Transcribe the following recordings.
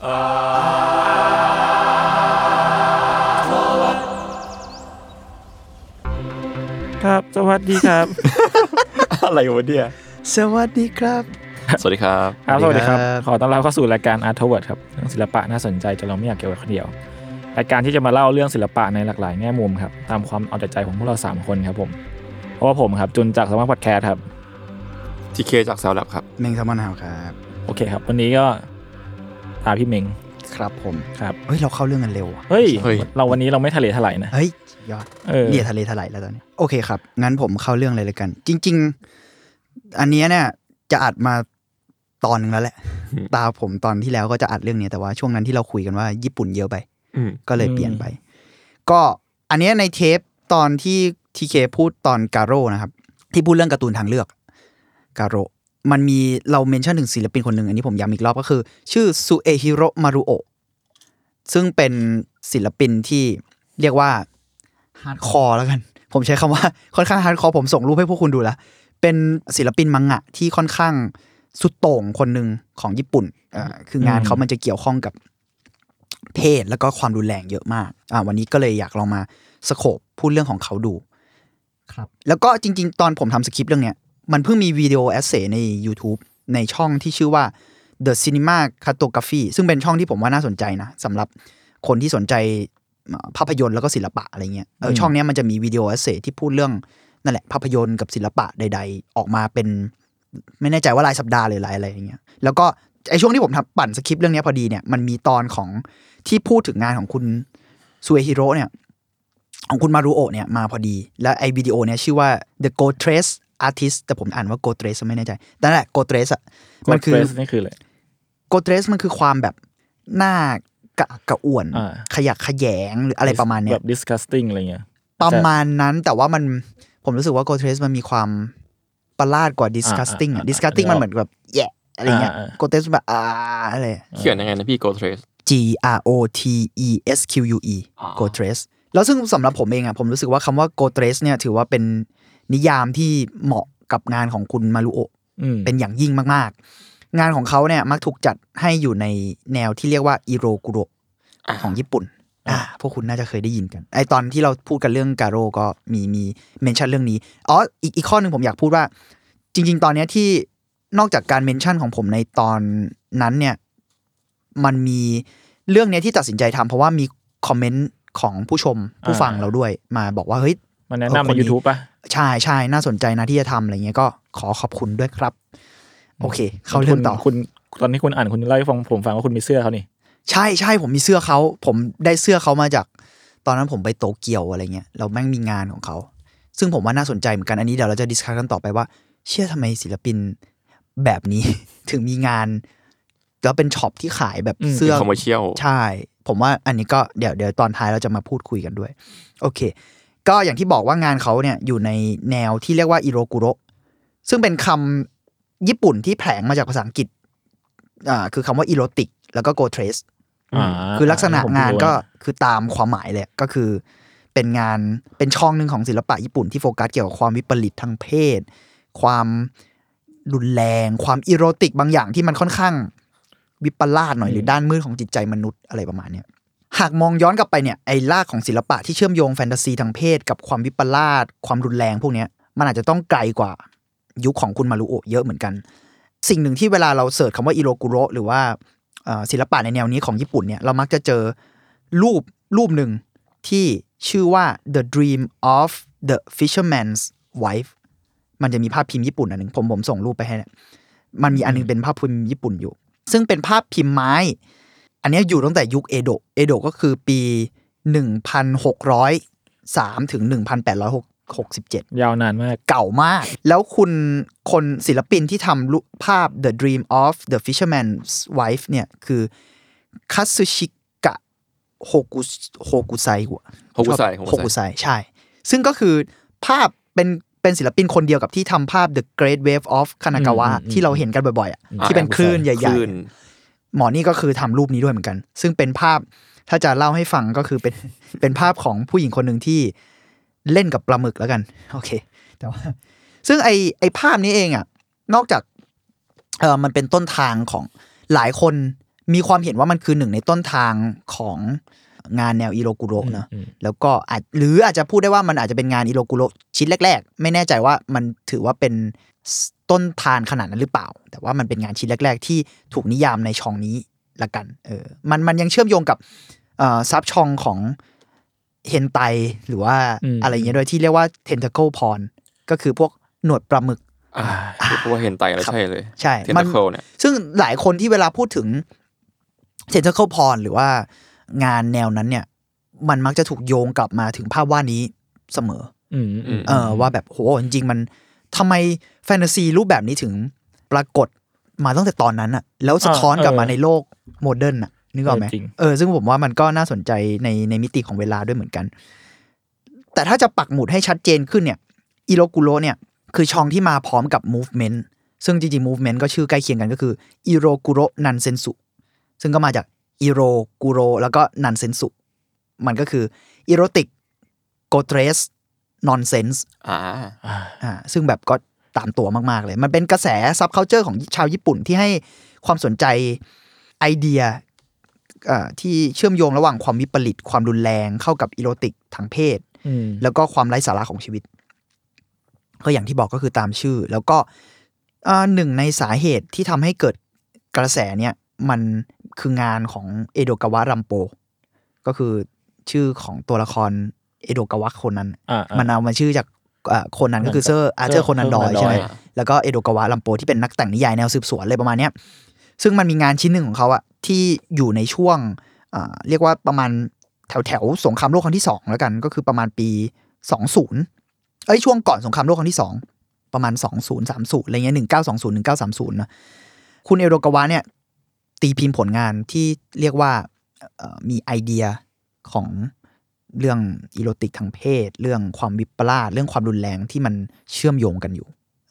ครับ สวัสดีครับ อะไรวะเนี่ยสวัสดีครับ สวัสดีครับครับสวัสดีครับ สวัสดีครับ ขอต้อนรับเข้าสู่รายการ Art Toward ครับเรื่องศิลปะน่าสนใจจนเราไม่อยากเก็บไว้คนเดียว รายการที่จะมาเล่าเรื่องศิลปะในหลากหลายแง่มุมครับ ตามความเอาแต่ใจของพวกเรา 3 คนครับผม เพราะว่าผมครับจุนจากสมาร์ทพอดแคสต์ครับทีเคจากแซลลับครับ เมงแซลมอนฮาวครับ โอเคครับ วันนี้ก็ ตามพี่เมงครับผมครับเฮ้ยเราเข้าเรื่องกันเร็วอะเฮ้ยเฮ้ย เราวันนี้เราไม่ทะเลถลายนะ เฮ้ยยอดเออเนี่ยทะเลถลายแล้วตอนนี้ โอเคครับ งั้นผมเข้าเรื่องเลยเลยกัน จริง ๆ อันเนี้ยเนี่ยจะอัดมาตอนหนึ่งแล้วแหละ ตาผมตอนที่แล้วก็จะอัดเรื่องเนี้ยแต่ว่าช่วงนั้นที่เราคุยกันว่าญี่ปุ่นเยอะไป อืม ก็เลยเปลี่ยนไป ก็อันเนี้ยในเทปตอนที่ทีเคพูดตอนกาโร่นะครับ ที่พูดเรื่องการ์ตูนทางเลือกกาโร่ มันมีเรา mention ถึงศิลปินคนหนึ่งอันนี้ผมย้ำอีกรอบก็คือ ชื่อซูเอฮิโรมารุโอะซึ่งเป็นศิลปินที่เรียกว่า hardcore แล้วกัน ผมใช้คำว่าค่อนข้าง hardcore ผมส่งรูปให้พวกคุณดูแล้วเป็นศิลปินมังงะที่ค่อนข้างสุดโต่งคนหนึ่งของญี่ปุ่นอ่าคืองานเขามันจะเกี่ยวข้องกับเพศแล้วก็ความรุนแรงเยอะมากอ่าวันนี้ก็เลยอยากลองมา scope พูดเรื่องของเขาดู ครับ แล้วก็จริง ๆ ตอนผมทำสคริปต์เรื่องเนี้ย มันเพิ่งมี video essay ใน YouTube ในช่องที่ชื่อว่า The Cinema Cartography ซึ่งเป็นช่องที่ผมว่าน่าสนใจนะสำหรับคนที่สนใจเอ่อภาพยนตร์แล้วก็ศิลปะอะไรเงี้ยเออช่องเนี้ยมันจะมี video essay ที่พูดเรื่องนั่นแหละภาพยนตร์กับศิลปะใด ๆ ออกมาเป็น ไม่แน่ใจว่ารายสัปดาห์หรือรายอะไรอย่างเงี้ยแล้วก็ไอช่วงที่ผมทำปั่นสคริปต์เรื่องเนี้ยพอดีเนี่ยมันมีตอนของที่พูดถึงงานของคุณซูเอฮิโร่เนี่ยของคุณมารุโอะเนี่ยมาพอดี และไอวิดีโอเนี่ยชื่อว่า The Go Trace Artist แต่ผมอ่านว่า Go Trace ไม่แน่ใจแต่นั่นแหละ Go Trace อะมันคือ Ghost Race นี่คืออะไร Go Trace มันคือความแบบหน้ากระอักกระอ่วนอ่าขยักขยงหรืออะไรประมาณเนี้แบยบ disgusting อะไรเงี้ยประมาณนั้นแต่ว่ามันผมรู้สึกว่า Go Trace มันมีความประหลาดกว่า disgusting อะอ่า disgusting มันเหมือนแบบแย่อะไรเงี้ยอ่าอ่า Go Trace แบบอ่าอะไรเขียนยังไงนะพี่ Go Trace G R O T E S Q U E Go Trace แล้วซึ่งสำหรับผมเองอะผมรู้สึกว่าคำว่า Go Trace เนี่ยถือว่าเป็น นิยามที่เหมาะกับงานของคุณมารุโอะอืมเป็นอย่างยิ่งมากๆ งานของเขาเนี่ยมักถูกจัดให้อยู่ในแนวที่เรียกว่าอิโรกุโรของญี่ปุ่นอ่าพวกคุณน่าจะเคยได้ยินกัน ไอตอนที่เราพูดกันเรื่องการโร่ก็มีมีเมนชั่นเรื่องนี้อ๋ออีกอีกข้อหนึ่งผมอยากพูดว่า จริง ๆ ตอนเนี้ยที่นอกจากการเมนชั่นของผมในตอนนั้นเนี่ย มันมีเรื่องเนี้ยที่ตัดสินใจทำเพราะว่ามีคอมเมนต์ของผู้ชมผู้ฟังเราด้วยมาบอกว่าเฮ้ย มันแนะนำเออในคนนี้ YouTube ป่ะ ใช่ใช่น่าสนใจนะที่จะทำอะไรเงี้ยก็ขอขอบคุณด้วยครับ โอเค เข้าเรื่องต่อคุณคุณตอนที่คุณอ่านคุณเล่าให้ฟังผมฟังว่าคุณมีเสื้อเขานี่ใช่ใช่ผมมีเสื้อเขา ผมได้เสื้อเขามาจาก ตอนนั้นผมไปโตเกียวอะไรเงี้ยเราแม่งมีงานของเขา ซึ่งผมว่าน่าสนใจเหมือนกันอันนี้เดี๋ยวเราจะ discuss กันต่อไปว่า เชื่อทำไมศิลปินแบบนี้ ถึงมีงาน แล้วเป็นช็อปที่ขายแบบอืมเสื้อ commercial ใช่ ผมว่าอันนี้ก็เดี๋ยวเดี๋ยวตอนท้ายเราจะมาพูดคุยกันด้วย โอเค ก็อย่างที่บอกว่างานเขาเนี่ยอยู่ในแนวที่เรียกว่าอิโรกุโรซึ่งเป็นคำญี่ปุ่นที่แผลงมาจากภาษาอังกฤษอ่าคือคำว่าอีโรติก แล้วก็โกเทรสอ่าคือลักษณะผมงานรู้ก็นะคือตามความหมายเลยก็คือ เป็นงานเป็นช่องหนึ่งของศิลปะญี่ปุ่นที่โฟกัสเกี่ยวกับความวิปริตทางเพศ ความรุนแรง ความอีโรติกบางอย่างที่มันค่อนข้างวิปลาสหน่อยหรือด้านมืดของจิตใจมนุษย์อะไรประมาณเนี้ย หากมองย้อนกลับไปเนี่ยไอ้รากของศิลปะที่เชื่อมโยงแฟนตาซีทางเพศ กับความวิปลาสความรุนแรงพวกเนี้ยมันอาจจะต้องไกลกว่ายุคของคุณมารุโอะเยอะเหมือนกัน สิ่งหนึ่งที่เวลาเราเสิร์ชคำว่าอิโรกุโรหรือว่าเอ่อศิลปะในแนวนี้ของญี่ปุ่นเนี่ยเรามักจะเจอรูปรูปหนึ่งที่ชื่อว่า The Dream of the Fisherman's Wife มันจะมีภาพพิมพ์ญี่ปุ่นอันหนึ่งผมผมส่งรูปไปให้เนี่ยมันมีอันหนึงเป็นภาพพิมพ์ญี่ปุ่นอยู่ ซึ่งเป็นภาพพิมพ์ไม้ อันเนี้ยอยู่ตั้งแต่ยุคเอโดะเอโดะก็คือปี 1,603 ถึง 1,867 ยาวนานมาก เก่ามาก แล้วคุณคนศิลปินที่ทำรูปภาพ The Dream of the Fisherman's Wife เนี่ยคือคัตสึชิกะโฮกุโฮกุไซโฮกุไซโฮกุไซใช่ ซึ่งก็คือภาพเป็นเป็นศิลปินคนเดียวกับที่ทำภาพ The Great Wave of Kanagawa อืมอืมที่เราเห็นกันบ่อยๆอะอ่าที่เป็นคลื่นใหคญ่ลื่นๆ หมอนี่ก็คือทำรูปนี้ด้วยเหมือนกัน ซึ่งเป็นภาพถ้าจะเล่าให้ฟังก็คือเป็นเป็นภาพของผู้หญิงคนหนึ่งที่เล่นกับปลาหมึกแล้วกันโอเค แต่ว่า ซึ่งไอไอภาพนี้เองอะ นอกจากเออมันเป็นต้นทางของหลายคนมีความเห็นว่ามันคือหนึ่งในต้นทางของงานแนวอิโรกุโรเนอะอืมแล้วก็อาจหรืออาจจะพูดได้ว่ามันอาจจะเป็นงานอิโรกุโรชิ้นแรก ๆ ไม่แน่ใจว่ามันถือว่าเป็น ต้นทานขนาดนั้นหรือเปล่า แต่ว่ามันเป็นงานชิ้นแรก ๆ ที่ถูกนิยามในช่องนี้ละกันเออมันมันยังเชื่อมโยงกับเอ่อซับช่องของเฮนไตหรือว่าอืมอะไรอย่างเงี้ยด้วยที่เรียกว่า tentacle porn ก็คือพวกหนวดปลาหมึกอ่าเพราะว่าเห็นไตแล้วครับใช่เลย ใช่เทนมัตานเคิลเนี่ยซึ่งหลายคนที่เวลาพูดถึง tentacle porn หรือว่างานแนวนั้นเนี่ย มันมักจะถูกโยงกลับมาถึงภาพวาดนี้เสมออืมอืมเออว่แบบโหจริงๆมันทำไมแฟนตาซีรูปแบบนี้ถึงปรากฏมาตั้งแต่ตอนนั้นอะแล้วสะท้อนกลับมาในโลก modern อะนึกออกไหมจริงเออซึ่งผมว่ามันก็น่าสนใจในในมิติของเวลาด้วยเหมือนกัน แต่ถ้าจะปักหมุดให้ชัดเจนขึ้นเนี่ยอิโรกุโรเนี่ยคือช่องที่มาพร้อมกับ movement ซึ่งจริงๆ movement ก็ชื่อใกล้เคียงกันก็คืออิโรกุโรนันเซนสุซึ่งก็มาจากอิโรกุโรแล้วก็นันเซนสุมันก็คือ erotic grotesque nonsense อ่าอ่าซึ่งแบบก็ ตามตัวมากๆเลย มันเป็นกระแส subculture ของชาวญี่ปุ่นที่ให้ความสนใจไอเดียอ่าที่เชื่อมโยงระหว่างความวิปริตความรุนแรงเข้ากับอีโรติกทางเพศอืมแล้วก็ความไร้สาระของชีวิต ก็อย่างที่บอกก็คือตามชื่อ แล้วก็อ่าหนึ่งในสาเหตุที่ทำให้เกิดกระแสเนี่ยมันคืองานของเอโดกาวะรัมโป ก็คือชื่อของตัวละครเอโดกาวะคนนั้นอ่าอ่ามันเอามาชื่อจากอ่า คนนั้นก็คือเซอร์อาร์เธอร์โคนันดอยใช่ไหมอ่าแล้วก็เอโดกาวะรัมโปที่เป็นนักแต่งนิยายแนวสืบสวนอะไรประมาณเนี้ยซึ่งมันมีงานชิ้นหนึ่งของเขาอะที่อยู่ในช่วงอ่าเรียกว่าประมาณแถวแถวๆสงครามโลกครั้งที่สองแล้วกัน ก็คือประมาณปีสองศูนย์เอ้ยช่วงก่อนสงครามโลกครั้งที่สองประมาณสองศูนย์สามศูนย์อะไรเงี้ยหนึ่งเก้าสองศูนย์หนึ่งเก้าสามศูนย์นะคุณเอโดกาวะเนี่ยตีพิมพ์ผลงานที่เรียกว่าเอ่อมีไอเดียของ เรื่องอีโรติกทางเพศ เรื่องความวิปลาสเรื่องความรุนแรงที่มันเชื่อมโยงกันอยู่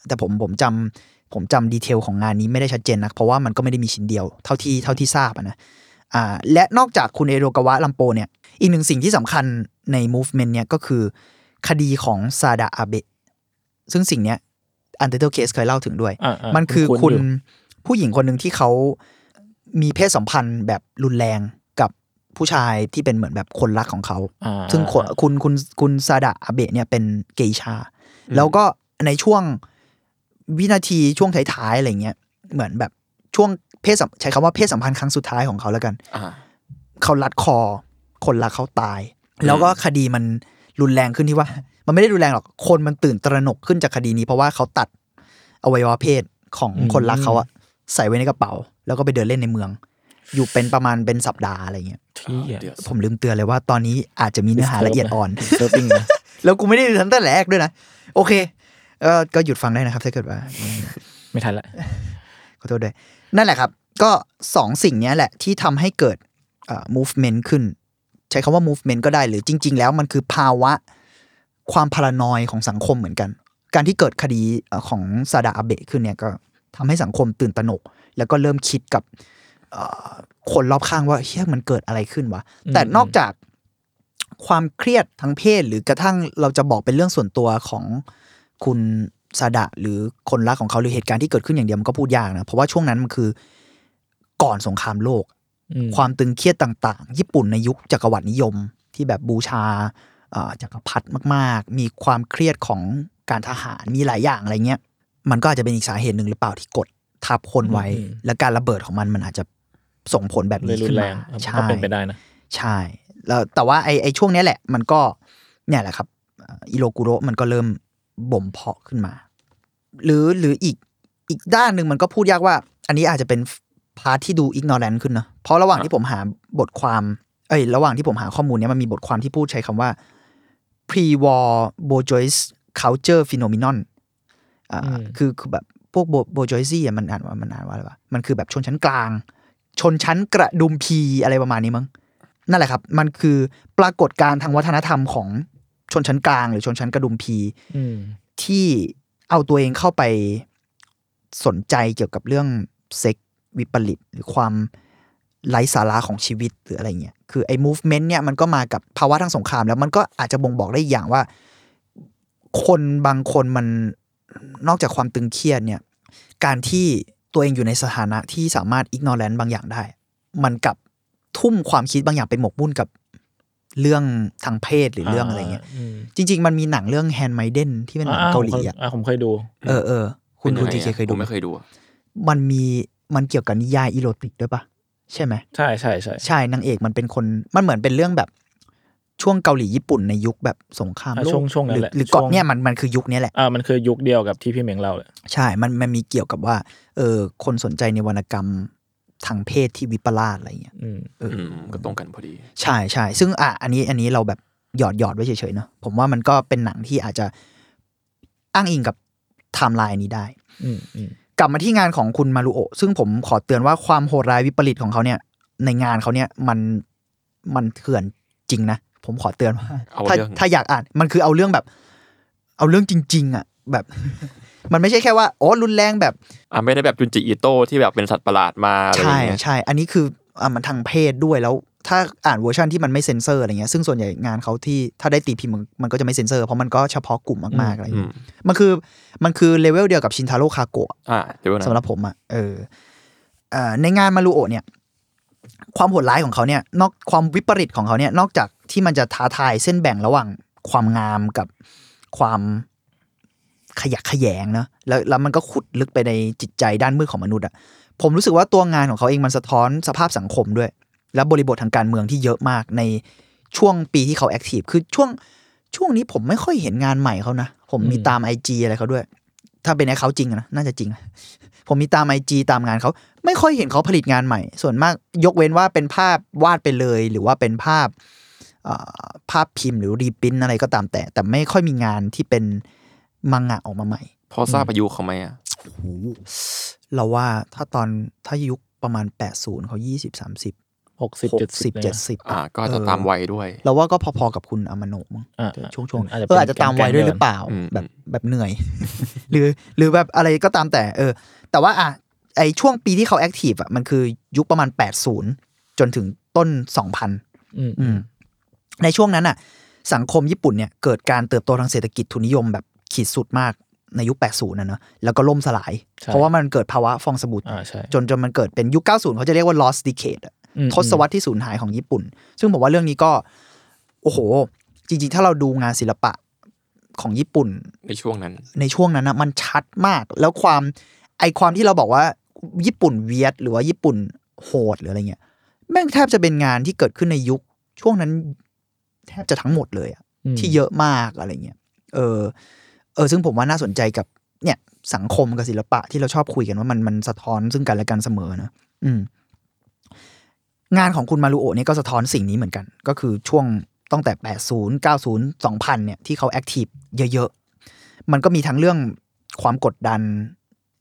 แต่ผมผมจำผมจำดีเทลของงานนี้ไม่ได้ชัดเจนนะเพราะว่ามันก็ไม่ได้มีชิ้นเดียวเท่าที่เท่าที่ทราบอะนะอ่าและนอกจากคุณเอโรกาวะลัมโปเนี่ยอีกหนึ่งสิ่งที่สำคัญใน movement เนี่ยก็คือคดีของซาดะอาเบะซึ่งสิ่งเนี้ยอันเดอร์เคสเคยเล่าถึงด้วยอ่ามันคือณคุณยู่ผู้หญิงคนหนึ่งที่เขามีเพศสัมพันธ์แบบรุนแรงกับ ผู้ชายที่เป็นเหมือนแบบคนรักของเขาอ่าซึ่งคนคุณคุณคุณซาดะอาเบะเนี่ยเป็นเกอิชา แล้วก็ในช่วงวินาทีช่วงท้ายๆอะไรเงี้ยเหมือนแบบช่วงเพศสัมใช้คำว่าเพศสัมพันธ์ครั้งสุดท้ายของเขาแล้วกันอ่าเขารัดคอ คนรักเขาตาย แล้วก็คดีมันรุนแรงขึ้นที่ว่า มันไม่ได้รุนแรงหรอกคนมันตื่นตระหนกขึ้นจากคดีนี้ เพราะว่าเขาตัดอวัยวะเพศของคนรักเขาอะใส่ไว้ในกระเป๋า แล้วก็ไปเดินเล่นในเมือง อยู่เป็นประมาณเป็นสัปดาห์อะไรเงี้ยที่อะเดี๋ยวผมลืมเตือนเลยว่าตอนนี้อาจจะมีเนื้อหาละเอียดอ่อนเซิร์ฟปิ้งนะแล้วกูไม่ได้ดูตั้งแต่แรกด้วยนะ โอเคเออก็หยุดฟังได้นะครับถ้าเกิดว่า ไม่ทันละขอโทษด้วย นั่นแหละครับ ก็สองสิ่งเนี้ยแหละที่ทำให้เกิดเอ่อ movement ขึ้น ใช้คำว่า movement ก็ได้หรือจริง ๆ แล้วมันคือภาวะความพารานอยของสังคมเหมือนกัน การที่เกิดคดีเอ่อของซาดาอาเบะขึ้นเนี่ยก็ทำให้สังคมตื่นตระหนก แล้วก็เริ่มคิดกับเอ่อ คนรอบข้างว่าเฮ้ยมันเกิดอะไรขึ้นวะแต่นอกจากความเครียดทางเพศ หรือกระทั่งเราจะบอกเป็นเรื่องส่วนตัวของคุณซาดะหรือคนรักของเขาหรือเหตุการณ์ที่เกิดขึ้นอย่างเดียวมันก็พูดยากนะ เพราะว่าช่วงนั้นมันคือก่อนสงครามโลกอืมความตึงเครียดต่างๆ ญี่ปุ่นในยุคจักรวรรดินิยม ที่แบบบูชาเอ่อจักรพรรดิมากๆ มีความเครียดของการทหารมีหลายอย่างอะไรเงี้ย มันก็อาจจะเป็นอีกสาเหตุหนึ่งหรือเปล่าที่กดทับคนไว้อืมและการระเบิดของมันมันอาจจะ ส่งผลแบบเลยนี้รุขึ้นนแรมางครับใช่ก็เป็นไปได้นะใช่ แล้วแต่ว่าไอไอช่วงเนี้ยแหละ มันก็เนี่ยแหละครับเอ่ออิโรกุโระมันก็เริ่มบ่มเพาะขึ้นมา หรือหรืออีกอีกด้านหนึ่งมันก็พูดยากว่า อันนี้อาจจะเป็น part ที่ดูอิกนอ r แ n นขึ้นเนอะเพราะระหว่างที่ผมหาบทความ เอ้ย ระหว่างที่ผมหาข้อมูลเนี้ยมันมีบทความที่พูดใช้คำว่า pre-war bourgeois culture phenomenon อ่าอืมคือคือแบบพวก bourgeoisie มันอ่านว่ามันอ่านว่าอะไรวะมันคือแบบชนชั้นกลาง ชนชั้นกระฎุมพีอะไรประมาณนี้มั้งนั่นแหละครับ มันคือปรากฏการณ์ทางวัฒนธรรมของชนชั้นกลาง หรือชนชั้นกระดุมพีอืมที่เอาตัวเองเข้าไปสนใจเกี่ยวกับเรื่องเซ็กวิปริตหรือความไร้สาระของชีวิตหรืออะไรเงี้ย คือไอ้ movement เนี่ยมันก็มากับภาวะทางสงคราม แล้วมันก็อาจจะบ่งบอกได้อีกอย่างว่า คนบางคนมันนอกจากความตึงเครียดเนี่ย การที่ ตัวเองอยู่ในสถานะที่สามารถอิกนอ r แ n นบางอย่างได้ มันกลับทุ่มความคิดบางอย่างไปหมกมุ่นกับเรื่องทางเพศหรือเรื่องอะไรเงี้ยมจริง ๆ มันมีหนังเรื่อง Handmaiden ที่เป็นหนังเกาหลีอะอ่าผมเคยดู เออเออคุณป็นคุณงไงทีเคอะเคยผดูมไหมไม่เคยดูอะมันมีมันเกี่ยวกับนิยายอีโรติกด้วยปะใช่ไหมใช่ใช่ใช่ใช่นางเอกมันเป็นคนมันเหมือนเป็นเรื่องแบบ ช่วงเกาหลีญี่ปุ่นในยุคแบบสงครามอะโลช่วงกช่วงหนั้รืนแหละหรือก่อนช่วงเนี่ยมันมันคือยุคนี้แหละอ่ามันคือยุคเดียวกับที่พี่เหม่งเล่าเลยใช่ มันมันมีเกี่ยวกับว่าเออคนสนใจในวรรณกรรมทางเพศที่วิปลาสอะไรเงี้ยอืมเอออืมก็ตรงกันพอดี ใช่ใช่ซึ่งอะอันนี้อันนี้เราแบบหยอดหยอดไว้เฉยๆเนอะผมว่ามันก็เป็นหนังที่อาจจะอ้างอิงกับไทม์ไลน์นี้ได้อืมอืมกลับมาที่งานของคุณมารุโอะซึ่งผมขอเตือนว่าความโหดร้ายวิปริตของเขาเนี่ย ในงานเขาเนี่ยมันมันเถื่อนจริงนะ ผมขอเตือนว่าเอาถ้าเรื่องถ้าอยากอ่านมันคือเอาเรื่องแบบ เอาเรื่องจริง ๆ อะ แบบ มันไม่ใช่แค่ว่าโอ้รุนแรงแบบอะไม่ได้แบบจุนจิอิโต้ที่แบบเป็นสัตว์ประหลาดมาอะไรอย่างเงี้ยใช่ใช่อันนี้คืออะมันทางเพศด้วยแล้วถ้าอ่านเวอร์ชันที่มันไม่เซ็นเซอร์อะไรเงี้ยซึ่งส่วนใหญ่งานเขาที่ถ้าได้ตีพิมพ์มันมันก็จะไม่เซ็นเซอร์เพราะมันก็เฉพาะกลุ่มมากๆอะไรเงี้ยอืมมันคือมันคือเลเวลเดียวกับชินทาโร่คาโกะอ่าเดี๋ยวนะสำหรับผมอะเออเอ่อในงานมารุโอะเนี่ย ความโหดร้ายของเขาเนี่ย นอกความวิปริตของเขาเนี่ย นอกจาก ที่มันจะท้าทายเส้นแบ่งระหว่างความงามกับความขยักขยงเนอะแล้วแล้วมันก็ขุดลึกไปในจิตใจด้านมืดของมนุษย์อะผมรู้สึกว่าตัวงานของเขาเองมันสะท้อนสภาพสังคมด้วย และบริบททางการเมืองที่เยอะมากในช่วงปีที่เขาแอคทีฟคือช่วงช่วงนี้ผมไม่ค่อยเห็นงานใหม่เขานะ ผมมีตามไอจอะไรเขาด้วย ถ้าเป็นไอเขาจริงอะนะน่าจะจริง ผมมีตามไอจตามงานเขา ไม่ค่อยเห็นเขาผลิตงานใหม่ ส่วนมากยกเว้นว่าเป็นภาพวาดไปเลย หรือว่าเป็นภาพเอ่อ ภาพพิมพ์หรือรีปรินท์อะไรก็ตามแต่ แต่ไม่ค่อยมีงานที่เป็นมังงะออกมาใหม่ พอทราบอายุเขาไหมอะเราว่าถ้าตอนถ้ายุคประมาณ 80เขา20 30หกสิบเจ็ดสิบ60 70อ่าก็จะตามวัยด้วย เราว่าก็พอๆกับคุณอามาโนะมั้งอ่าช่วงช่วงๆอาจจะเอออาจจะตามวัยด้วยหรือเปล่าอืมแบบแบบเหนื่อย หรือหรือแบบอะไรก็ตามแต่ เออ แต่ว่าอะไอช่วงปีที่เขาแอคทีฟอะมันคือยุคประมาณ 80 จนถึงต้น 2000อืมอืม ในช่วงนั้นอะสังคมญี่ปุ่นเนี่ยเกิดการเติบโตทางเศรษฐกิจทุนนิยมแบบขีดสุดมากในยุค 80นะเนอะแล้วก็ล่มสลายใช่เพราะว่ามันเกิดภาวะฟองสบู่อ่าใช่จนจนมันเกิดเป็นยุค 90 เขาจะเรียกว่า lost decade อะอืมทศวรรษที่สูญหายของญี่ปุ่น ซึ่งผมว่าเรื่องนี้ก็ โอ้โห จริง ๆ ถ้าเราดูงานศิลปะของญี่ปุ่น ในช่วงนั้น ในช่วงนั้นนะมันชัดมาก แล้วความไอความที่เราบอกว่าญี่ปุ่นเวียดหรือว่าญี่ปุ่นโหดหรืออะไรเงี้ยแม่งแทบจะเป็นงานที่เกิดขึ้นในยุคช่วงนั้น แทบจะทั้งหมดเลยอะอืมที่เยอะมากอะไรเงี้ยเออเออซึ่งผมว่าน่าสนใจกับเนี่ยสังคมกับศิลปะที่เราชอบคุยกันว่ามันมันสะท้อนซึ่งกันและกันเสมอนะอืมงานของคุณมารุโอะเนี่ยก็สะท้อนสิ่งนี้เหมือนกัน ก็คือช่วงตั้งแต่ 80 90 2000 เนี่ยที่เขาแอคทีฟเยอะๆ มันก็มีทั้งเรื่องความกดดัน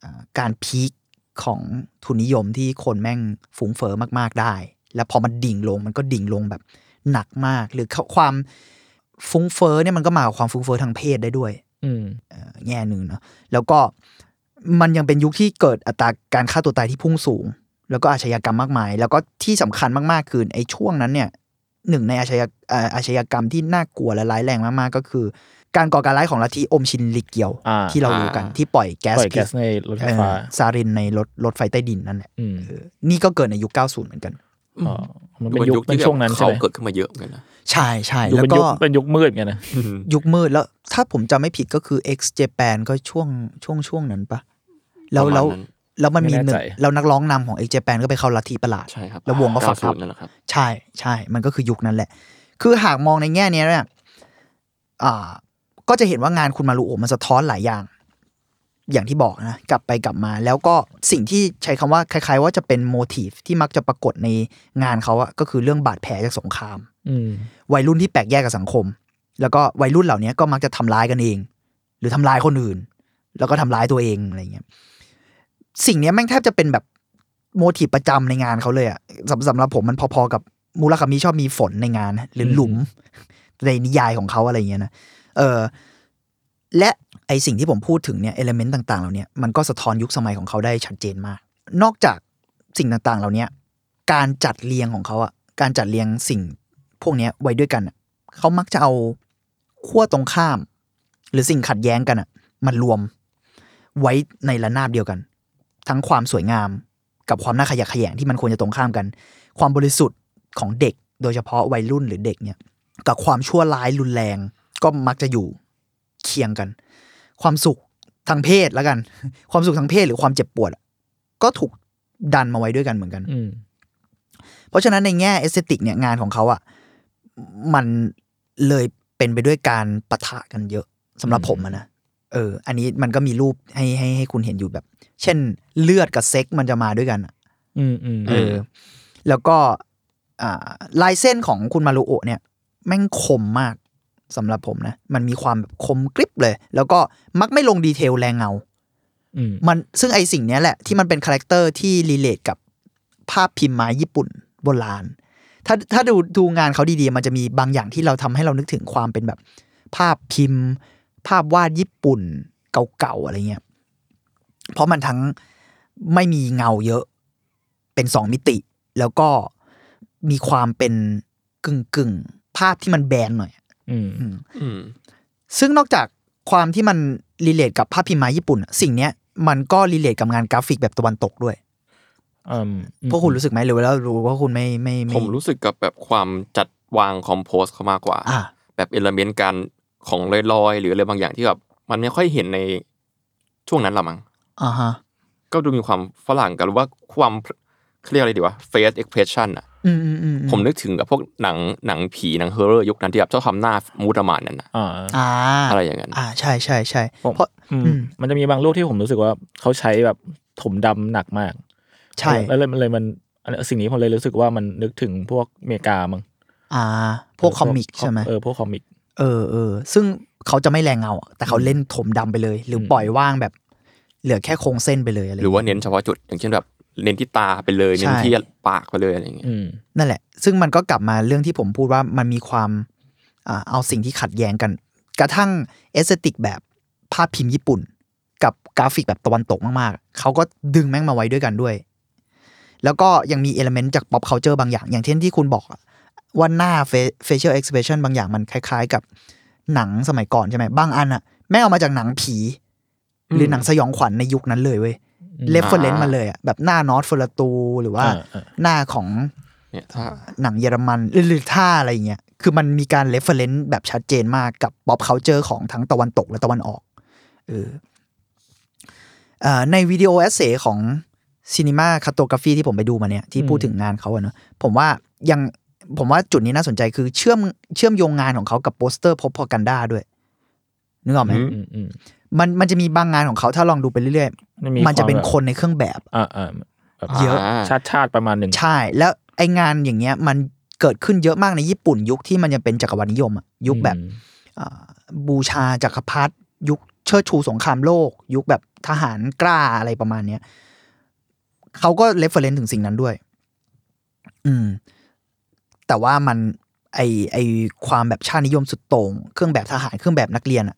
อ่าการพีคของทุนนิยมที่คนแม่งฝูงเฟอ้อมากๆได้ แล้วพอมันดิ่งลงมันก็ดิ่งลงแบบ หนักมาก หรือความฟุ้งเฟอ้อเนี่ยมันก็มากับความฟุ้งเฟอ้อทางเพศได้ด้วย อืมแง่หนึ่งเนาะแล้วก็มันยังเป็นยุคที่เกิดอัตราการฆ่าตัวตายที่พุ่งสูง แล้วก็อาชญากรรมมากมาย แล้วก็ที่สำคัญมากๆคือไอ้ช่วงนั้นเนี่ยหนึ่งในอาชญาเอ่ออาชญากรรมที่น่ากลัวและร้ายแรงมาก ๆ ก็คือ การก่อการร้ายของลัทธิอมชินลิเกียวอ่าที่เรารู้กันที่ปล่อยแก๊สปล่อยแก๊สพิษในรถไฟเอ่อฟ้าซารินในรถรถไฟใต้ดินนั่นแหละอืมเออนี่ก็เกิดในยุค 90 เหมือนกันอ๋อ มันเป็นยุคเป็นช่วงนั้นใช่เขาไหมเกิดขึ้นมาเยอะเหมือนกันนะใช่ใช่ยุคแล้วเป็นก็ยุคเป็นยุคมืดไงนะยุคมืดแล้วถ้าผมจำไม่ผิดก็คือ X Japan ก็ช่วงช่วงช่วงนั้นปะแล้วประมาณแล้วนั้นแล้วมันมีไม่หแน่นึ่ใจงแล้วนักร้องนำของ X Japan ก็ไปเข้าลัทธิประหลาด ใช่ครับ แล้ววงก็ฝักอัพ90นั่นแหละครับ ใช่ใช่ มันก็คือยุคนั้นแหละ คือหากมองในแง่เนี้ยเนี่ย อ่า ก็จะเห็นว่างานคุณมารุโอะมันสะท้อนหลายอย่าง อย่างที่บอกนะกลับไปกลับมา แล้วก็สิ่งที่ใช้คำว่าคล้าย ๆ ว่าจะเป็นโมทีฟที่มักจะปรากฏในงานเขาอะก็คือเรื่องบาดแผลจากสงครามอืมวัยรุ่นที่แปลกแยกกับสังคม แล้วก็วัยรุ่นเหล่านี้ก็มักจะทำร้ายกันเอง หรือทำร้ายคนอื่น แล้วก็ทำร้ายตัวเองอะไรเงี้ยสิ่งเนี้ยแม่งแทบจะเป็นแบบโมทีฟประจำในงานเขาเลยอะสำสำหรับผมมันพอๆกับมูลคามิชอบมีฝนในงานนะหรือหลุมในนิยายของเขาอะไรเงี้ยนะเออและ ไอสิ่งที่ผมพูดถึงเนี่ยเอลเมนต์ต่างๆเหล่าเนี้ยมันก็สะท้อนยุคสมัยของเขาได้ชัดเจนมาก นอกจากสิ่งต่างๆ เหล่าเนี้ยการจัดเรียงของเขาอะการจัดเรียงสิ่งพวกนี้ไว้ด้วยกันเขามักจะเอาขั้วตรงข้าม หรือสิ่งขัดแย้งกันอะมันรวมไว้ในระนาบเดียวกัน ทั้งความสวยงามกับความน่าขยะแขยงที่มันควรจะตรงข้ามกัน ความบริสุทธิ์ของเด็ก โดยเฉพาะวัยรุ่นหรือเด็กเนี่ย กับความชั่วร้ายรุนแรงก็มักจะอยู่เคียงกัน ความสุขทางเพศแล้วกัน ความสุขทางเพศหรือความเจ็บปวดอะก็ถูกดันมาไว้ด้วยกันเหมือนกันอืมเพราะฉะนั้นในแง่ aesthetic เนี่ยงานของเขาอะ่ะมันเลยเป็นไปด้วยการปะทะกันเยอะสำหรับผมอะนะเออ อันนี้มันก็มีรูปให้ให้ให้คุณเห็นอยู่แบบ เช่นเลือดกับเซ็กซ์มันจะมาด้วยกันอะอืมอืมเออ แล้วก็อ่าลายเส้นของคุณมารุโอะเนี่ย แม่งคมมาก สำหรับผมนะ มันมีความแบบคมกริบเลย แล้วก็มักไม่ลง detail แรงเงาอืมมันซึ่งไอ้สิ่งเนี้ยแหละ ที่มันเป็น character ที่ relate กับภาพพิมพ์ไม้ญี่ปุ่นโบราณ ถ้าถ้าดูดูงานเขาดีๆ มันจะมีบางอย่างที่เราทำให้เรานึกถึงความเป็นแบบ ภาพพิมพ์ ภาพวาดญี่ปุ่นเก่าๆอะไรเงี้ย เพราะมันทั้งไม่มีเงาเยอะ เป็นสองมิติ แล้วก็มีความเป็นกึ่งกึ่งๆภาพที่มันแบนหน่อย อืมอืมซึ่งนอกจากความที่มัน relate กับภาพพิมพ์ไม้ญี่ปุ่นอะสิ่งเนี้ยมันก็ relate กับงานกราฟิกแบบตะวันตกด้วยอืมพวกคุณรรู้สึกไหมหรือว่ารู้ว่าคุณไม่ไม่ไผมรู้สึกกับแบบความจัดวาง compose เขามากกว่าอ่าแบบ element การของลอยๆ หรืออะไรบางอย่างที่แบบมันไม่ค่อยเห็นในช่วงนั้นละมั้งอ่าฮะก็ดูมีความฝรั่งกันหรือว่าความเขาเรียกอะไรดีวะ face expression อะอืมอืมอืม ผมนึกถึงกับพวกหนังหนังผีหนัง horror ยุคนั้นที่แบบชอบทำหน้า mood ประมาณนั้นนะอ่าอ่าอะไรอย่างนั้นอ่าใช่ใช่ใช่ผมเพราะอืมอืมมันจะมีบางรูปที่ผมรู้สึกว่าเขาใช้แบบถมดำหนักมาก ใช่แล้วเลยมันเลยมันอันสิ่งนี้ผมเลยรู้สึกว่ามันนึกถึงพวกอเมริกามั้งอ่า พวก comic ใช่ไหมเออพวก comic เออเออซึ่งเขาจะไม่แรงเงาอะแต่เขาเล่นถมดำไปเลย หรืออืมปล่อยว่างแบบ เหลือแค่โครงเส้นไปเลยอะไรหรือว่าเน้นเฉเพาะจุดอย่างเช่นแบบ เน้นที่ตาไปเลยเน้นที่ปากไปเลยอะไรอย่างเงี้ย้ยอืมนั่นแหละ ซึ่งมันก็กลับมาเรื่องที่ผมพูดว่ามันมีความอ่าเอาสิ่งที่ขัดแย้งกัน กระทั่ง aesthetic แบบภาพพิมพ์ญี่ปุ่น กับกราฟิกแบบตะวันตกมากๆ เขาก็ดึงแม่งมาไว้ด้วยกันด้วย แล้วก็ยังมี element จาก pop culture บางอย่าง อย่างเช่นที่คุณบอกอะว่าหน้า fa- facial expression บางอย่างมันคล้าย ๆ กับหนังสมัยก่อนใช่ไหมบางอันอะแม่งเอามาจากหนังผี หรือหนังสยองขวัญในยุคนั้นเลยเว้ยอืม reference มาเลยอะแบบหน้า Nosferatu หรือว่าอ่าอ่าหน้าของเนี่ยถ้าหนังเยอรมันหรือหรือท่าอะไรอย่างเงี้ยคือมันมีการ reference แบบชัดเจนมากกับ pop culture ของทั้งตะวันตกและตะวันออกเออเอ่อในวิดีโอ essay ของ cinematography ที่ผมไปดูมาเนี่ยที่พูดถึงงานเขาอะเนอะผมว่ายังผมว่าจุดนี้น่าสนใจคือเชื่อมเชื่อมโยงงานของเขากับโปสเตอร์ propaganda ด้วยนึกออกไหมอื มอืมอืมมันมันจะมีบางงานของเขาถ้าลองดูไปเรื่อยมันมีๆมันจะเป็นความแบบคนในเครื่องแบบอ่าอ่าแบบเยอะชาติชาติประมาณหนึ่งใช่ แล้วไองานอย่างเงี้ยมันเกิดขึ้นเยอะมากในญี่ปุ่น ยุคที่มันยังเป็นจักรวรรดินิยมอะยุคแบบอืมอ่าบูชาจักรพรรดิยุคเชิดชูสงครามโลก ยุคแบบทหารกล้าอะไรประมาณเนี้ยเขาก็ reference ถึงสิ่งนั้นด้วย อืม แต่ว่ามันไอไอความแบบชาตินิยมสุดโต่งเครื่องแบบทหารเครื่องแบบนักเรียนอะ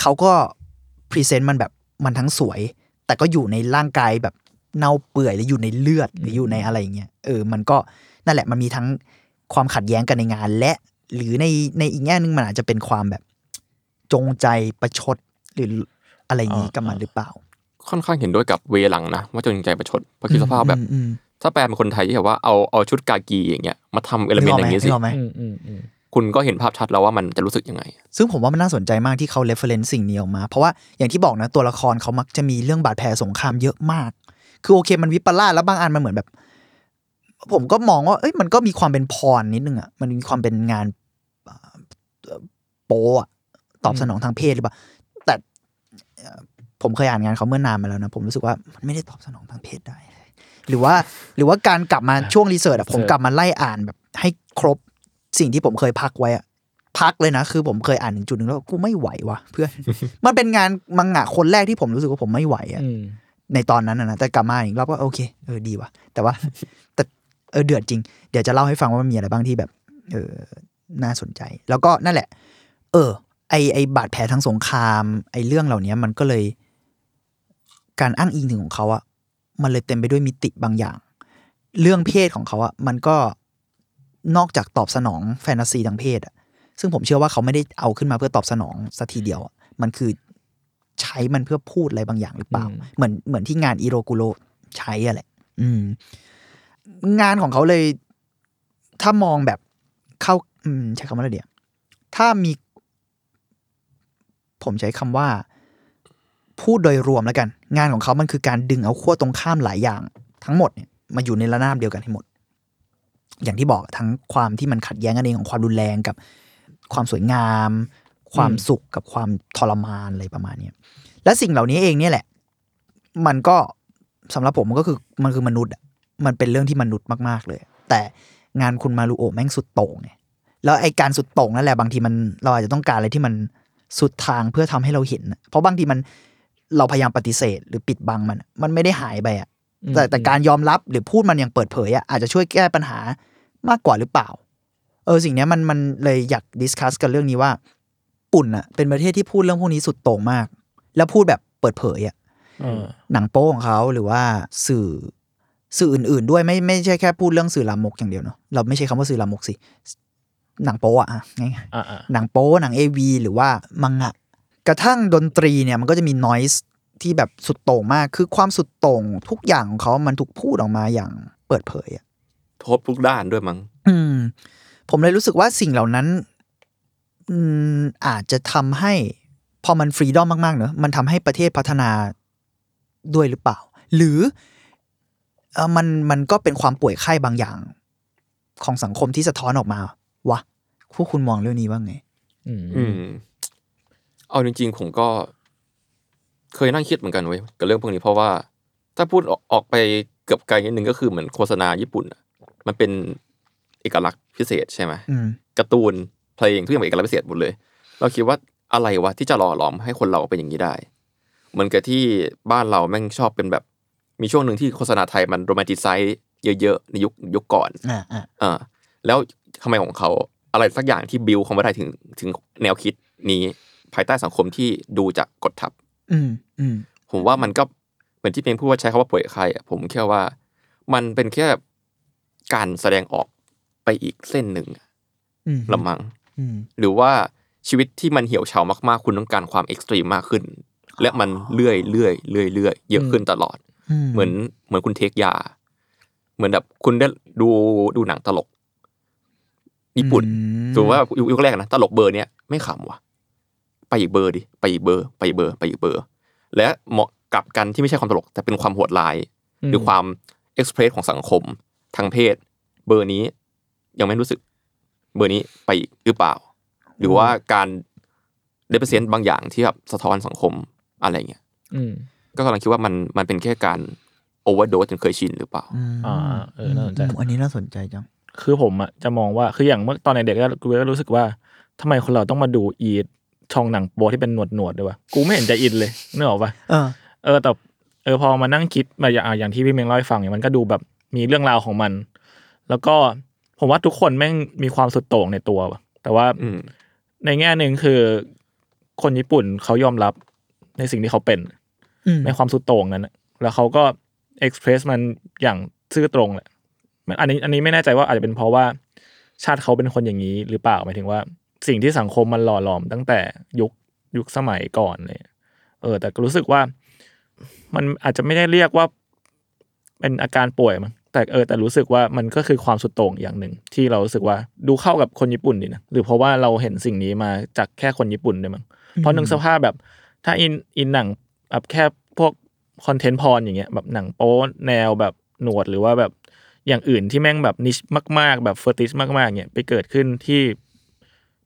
เขาก็พรีเซนต์มันแบบมันทั้งสวย แต่ก็อยู่ในร่างกายแบบเน่าเปื่อยหรืออยู่ในเลือดหรืออยู่ในอะไรอย่างเงี้ยเออมันก็นั่นแหละมันมีทั้งความขัดแย้งกันในงาน และหรือในในอีกแง่หนึงมันอาจจะเป็นความแบบจงใจประชดหรืออะไรอย่างนี้กับมันหรือเปล่า ค่อนข้างเห็นด้วยกับเวหลังนะว่าจนใจประชดเพราะคิดสภาพแบบอืมอืมถ้าแปลเป็นคนไทยที่แบบว่าเอาเอาชุดกากีอย่างเงี้ยมาทำเอลเมนต์อย่างงี้สิ คุณก็เห็นภาพชัดแล้วว่ามันจะรู้สึกยังไง ซึ่งผมว่ามันน่าสนใจมากที่เขา reference สิ่งนี้ออกมา เพราะว่าอย่างที่บอกนะตัวละครเขามักจะมีเรื่องบาดแผลสงครามเยอะมาก คือโอเคมันวิปลาสแล้วบางอันมันเหมือนแบบ ผมก็มองว่าเอ้ยมันก็มีความเป็นพรนิดนึงอะมันมีความเป็นงานโปะตอบสนองทางเพศหรือเปล่าแต่ผมเคยอ่านงานเขาเมื่อนานมาแล้วนะ ผมรู้สึกว่ามันไม่ได้ตอบสนองทางเพศได้ หรือว่าหรือว่าการกลับมาช่วงรีเสิร์ชอะผมกลับมาไล่อ่านแบบให้ครบ สิ่งที่ผมเคยพักไว้อะพักเลยนะ คือผมเคยอ่านถึงจุดหนึ่งแล้วกูไม่ไหววะเพื่อน มันเป็นงานมังงะคนแรกที่ผมรู้สึกว่าผมไม่ไหวอะอืมในตอนนั้นนะนะแต่กลับมาอีกรอบก็โอเคเออดีว่ะแต่ว่า แต่เออเดือดจริง เดี๋ยวจะเล่าให้ฟังว่ามันมีอะไรบ้างที่แบบ เออน่าสนใจ แล้วก็นั่นแหละ เออ ไอไอบาดแผลทางสงคราม ไอเรื่องเหล่านี้มันก็เลย การอ้างอิงถึงของเขาอะมันเลยเต็มไปด้วยมิติบางอย่าง เรื่องเพศของเขาอะมันก็ นอกจากตอบสนองแฟนตาซีทางเพศอะซึ่งผมเชื่อว่าเขาไม่ได้เอาขึ้นมาเพื่อตอบสนองสัทีเดียวอะมันคือใช้มันเพื่อพูดอะไรบางอย่างหรือเปล่าอืมเหมือนเหมือนที่งานอิโรกุโรใช้อะแหละอืม งานของเขาเลย ถ้ามองแบบเข้า อืม ใช้คำว่าอะไรเดียวถ้ามี ผมใช้คำว่า พูดโดยรวมแล้วกัน งานของเขามันคือการดึงเอาขั้วตรงข้ามหลายอย่าง ทั้งหมดเนี่ยมาอยู่ในระนาบเดียวกันให้หมด อย่างที่บอกทั้งความที่มันขัดแย้งกันเองของความรุนแรงกับความสวยงาม ความสุขกับความทรมานอะไรประมาณเนี้และสิ่งเหล่านี้เองเนี่ยแหละ มันก็สำหรับผมมันก็คือมันคือมนุษย์มันเป็นเรื่องที่มนุษย์มากๆเลย แต่งานคุณมารุโอแม่งสุดโต่งไงแล้วไอการสุดโต่งนั่นแหละบางทีมันเราอาจจะต้องการอะไรที่มันสุดทางเพื่อทำให้เราเห็น เพราะบางทีมันเราพยายามปฏิเสธ หรือปิดบังมัน มันไม่ได้หายไปอะ แต่แต่การยอมรับหรือพูดมันอย่างเปิดเผยอะอาจจะช่วยแก้ปัญหามากกว่าหรือเปล่า เออสิ่งเนี้ยมันมันเลยอยากดิสคัสกันเรื่องนี้ว่า ปุ่นอะเป็นประเทศที่พูดเรื่องพวกนี้สุดโต่งมาก แล้วพูดแบบเปิดเผยอะเออหนังโป้ของเขาหรือว่าสื่อสื่ออื่น ๆ ด้วยไม่ไม่ใช่แค่พูดเรื่องสื่อลามกอย่างเดียวเนาะเราไม่ใช่คำว่าสื่อลามกสิหนังโป้อะอะง่ายอ่าอ่าๆหนังโป้หนังเอวีหรือว่ามังงะ กระทั่งดนตรีเนี่ยมันก็จะมีนอยส์ ที่แบบสุดโต่งมาก คือความสุดโต่งทุกอย่างของเขามันถูกพูดออกมาอย่างเปิดเผยอะโทษทุกด้านด้วยมั้ง อืม ผมเลยรู้สึกว่าสิ่งเหล่านั้น อืมอาจจะทำให้ พอมันฟรีดอมมากๆเนอะมันทำให้ประเทศพัฒนาด้วยหรือเปล่า หรือเออมันมันก็เป็นความป่วยไข้บางอย่าง ของสังคมที่สะท้อนออกมาวะพวกคุณมองเรื่องนี้ว่าไง อืมอืมเอาจริงๆผมก็ เคยนั่งคิดเหมือนกันเว้ยกับเรื่องพวกนี้เพราะว่า ถ้าพูดออกออกไปเกือบไกลนิดนึงก็คือเหมือนโฆษณาญี่ปุ่นอะมันเป็นเอกลักษณ์พิเศษใช่ไหมอืมการ์ตูนเพลงทุกอย่างเป็นเอกลักษณ์พิเศษหมดเลย เราคิดว่าอะไรวะที่จะหล่อหลอมให้คนเราเป็นอย่างนี้ได้เหมือนกับที่บ้านเราแม่งชอบเป็นแบบ มีช่วงหนึ่งที่โฆษณาไทยมันโรแมนติไซส์เยอะๆในยุคยุคก่อนอ่าอ่าอ่าแล้วทำไมของเขาอะไรสักอย่างที่บิวเขาไม่ได้ถึงถึงแนวคิดนี้ภายใต้สังคมที่ดูจากกดทับ อืมอืมผมว่ามันก็เหมือนที่เพลงพูดว่าใช้คำว่าป่วยไข้อะผมแค่ว่า มันเป็นแค่การแสดงออกไปอีกเส้นหนึ่งอะอืมละมังอืมหรือว่าชีวิตที่มันเหี่ยวเฉามากๆ คุณต้องการความเอ็กซ์ตรีมมากขึ้น และมันเลื่อยเลื่อยเลื่อยเลื่อยเยอะขึ้นตลอด เหมือนเหมือนคุณเทคยา เหมือนแบบคุณได้ดูดูหนังตลก ญี่ปุ่นอืมถือว่ายุคยุคแรกนะตลกเบอร์เนี้ยไม่ขำว่ะ ไปอีกเบอร์ดิไปอีกเบอร์ ไปอีกเบอร์ไปอีกเบอร์ และเหมาะกับกันที่ไม่ใช่ความตลก แต่เป็นความโหดร้าย หรือความ express ของสังคมทางเพศ เบอร์นี้ยังไม่รู้สึก เบอร์นี้ไปอีกหรือเปล่า หรือว่าการ represent บางอย่างที่แบบสะท้อนสังคมอะไรเงี้ยอืมก็กำลังคิดว่ามันมันเป็นแค่การ overdose จนเคยชินหรือเปล่ามอ่าเออน่าสนใจมอันนี้น่าสนใจจังคือผมอะจะมองว่าคืออย่างเมื่อตอนเด็กๆก็กูก็รู้สึกว่าทำไมคนเราต้องมาดูอี ช่องหนังโป๊ที่เป็นหนวดหนวดๆด้วยวะกูไม่เห็นจะอินเลยนึกออกปะเออเออแต่เออพอมานั่งคิดมาอย่างอะอย่างที่พี่เมงเล่าให้ฟังเนี่ยมันก็ดูแบบมีเรื่องราวของมัน แล้วก็ผมว่าทุกคนแม่งมีความสุดโต่งในตัวว่ะแต่ว่าอืมในแง่หนึ่งคือคนญี่ปุ่นเขายอมรับในสิ่งที่เขาเป็นอืมในความสุดโต่งนั้นน่ะแล้วเขาก็เอ็กซ์เพรสมันอย่างซื่อตรงแหละมันอันนี้อันนี้ไม่แน่ใจว่าอาจจะเป็นเพราะว่าชาติเขาเป็นคนอย่างนี้หรือเปล่าหมายถึงว่า สิ่งที่สังคมมันหล่อหลอมตั้งแต่ยุคยุคสมัยก่อนเลยเออ แต่ก็รู้สึกว่า มันอาจจะไม่ได้เรียกว่า เป็นอาการป่วยมั้งแต่เออแต่รู้สึกว่ามันก็คือความสุดโต่งอย่างหนึ่ง ที่เรารู้สึกว่าดูเข้ากับคนญี่ปุ่นดีนะหรือเพราะว่าเราเห็นสิ่งนี้มาจากแค่คนญี่ปุ่นด้วยมั้งเพราะหนึ่งสภาพแบบ ถ้าอินอินหนังแบบแค่พวกคอนเทนต์พรอย่างเงี้ยแบบหนังโป๊แนวแบบหนวดหรือว่าแบบอย่างอื่นที่แม่งแบบนิชมาก ๆ แบบเฟอร์ติชมากๆเนี่ยไปเกิดขึ้นที่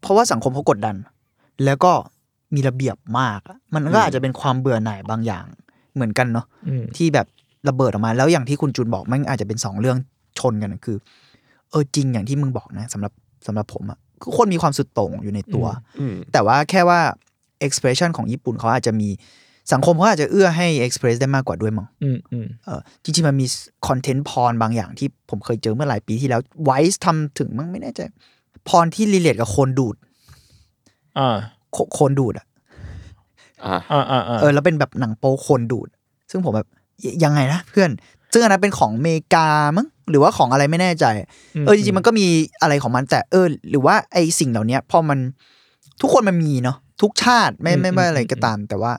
เพราะว่าสังคมเขากดดัน แล้วก็มีระเบียบมากอะมันก็อาจจะเป็นความเบื่อหน่ายบางอย่างเหมือนกันเนาะอืมที่แบบระเบิดออกมา แล้วอย่างที่คุณจูนบอกมันอาจจะเป็นสองเรื่องชนกันอะคือ เออจริงอย่างที่มึงบอกนะสำหรับสำหรับผมอะคือคนมีความสุดโต่งอยู่ในตัวอืมแต่ว่าแค่ว่า expression ของญี่ปุ่นเขาอาจจะมีสังคมเขาอาจจะเอื้อให้ express ได้มากกว่าด้วยมั้งอืมอืมเออจริงๆ มันมีคอนเทนต์ porn บางอย่างที่ผมเคยเจอเมื่อหลายปีที่แล้ว Vice ทำถึงมั้งไม่แน่ใจ porn ที่ relate กับโคลนดูดอ่าโคโคลนดูดอะอ่าอ่าอ่าอ่าเออแล้วเป็นแบบหนังโป๊โคลนดูด ซึ่งผมแบบยยังไงนะเพื่อนซึ่งอันนั้นเป็นของอเมริกามั้งหรือว่าของอะไรไม่แน่ใจ เออจริงๆมันก็มีอะไรของมันแต่เออ หรือว่าไอสิ่งเหล่านี้พอมันทุกคนมันมีเนาะทุกชาติไม่ไม่ไม่อะไรก็ตาม แต่ว่า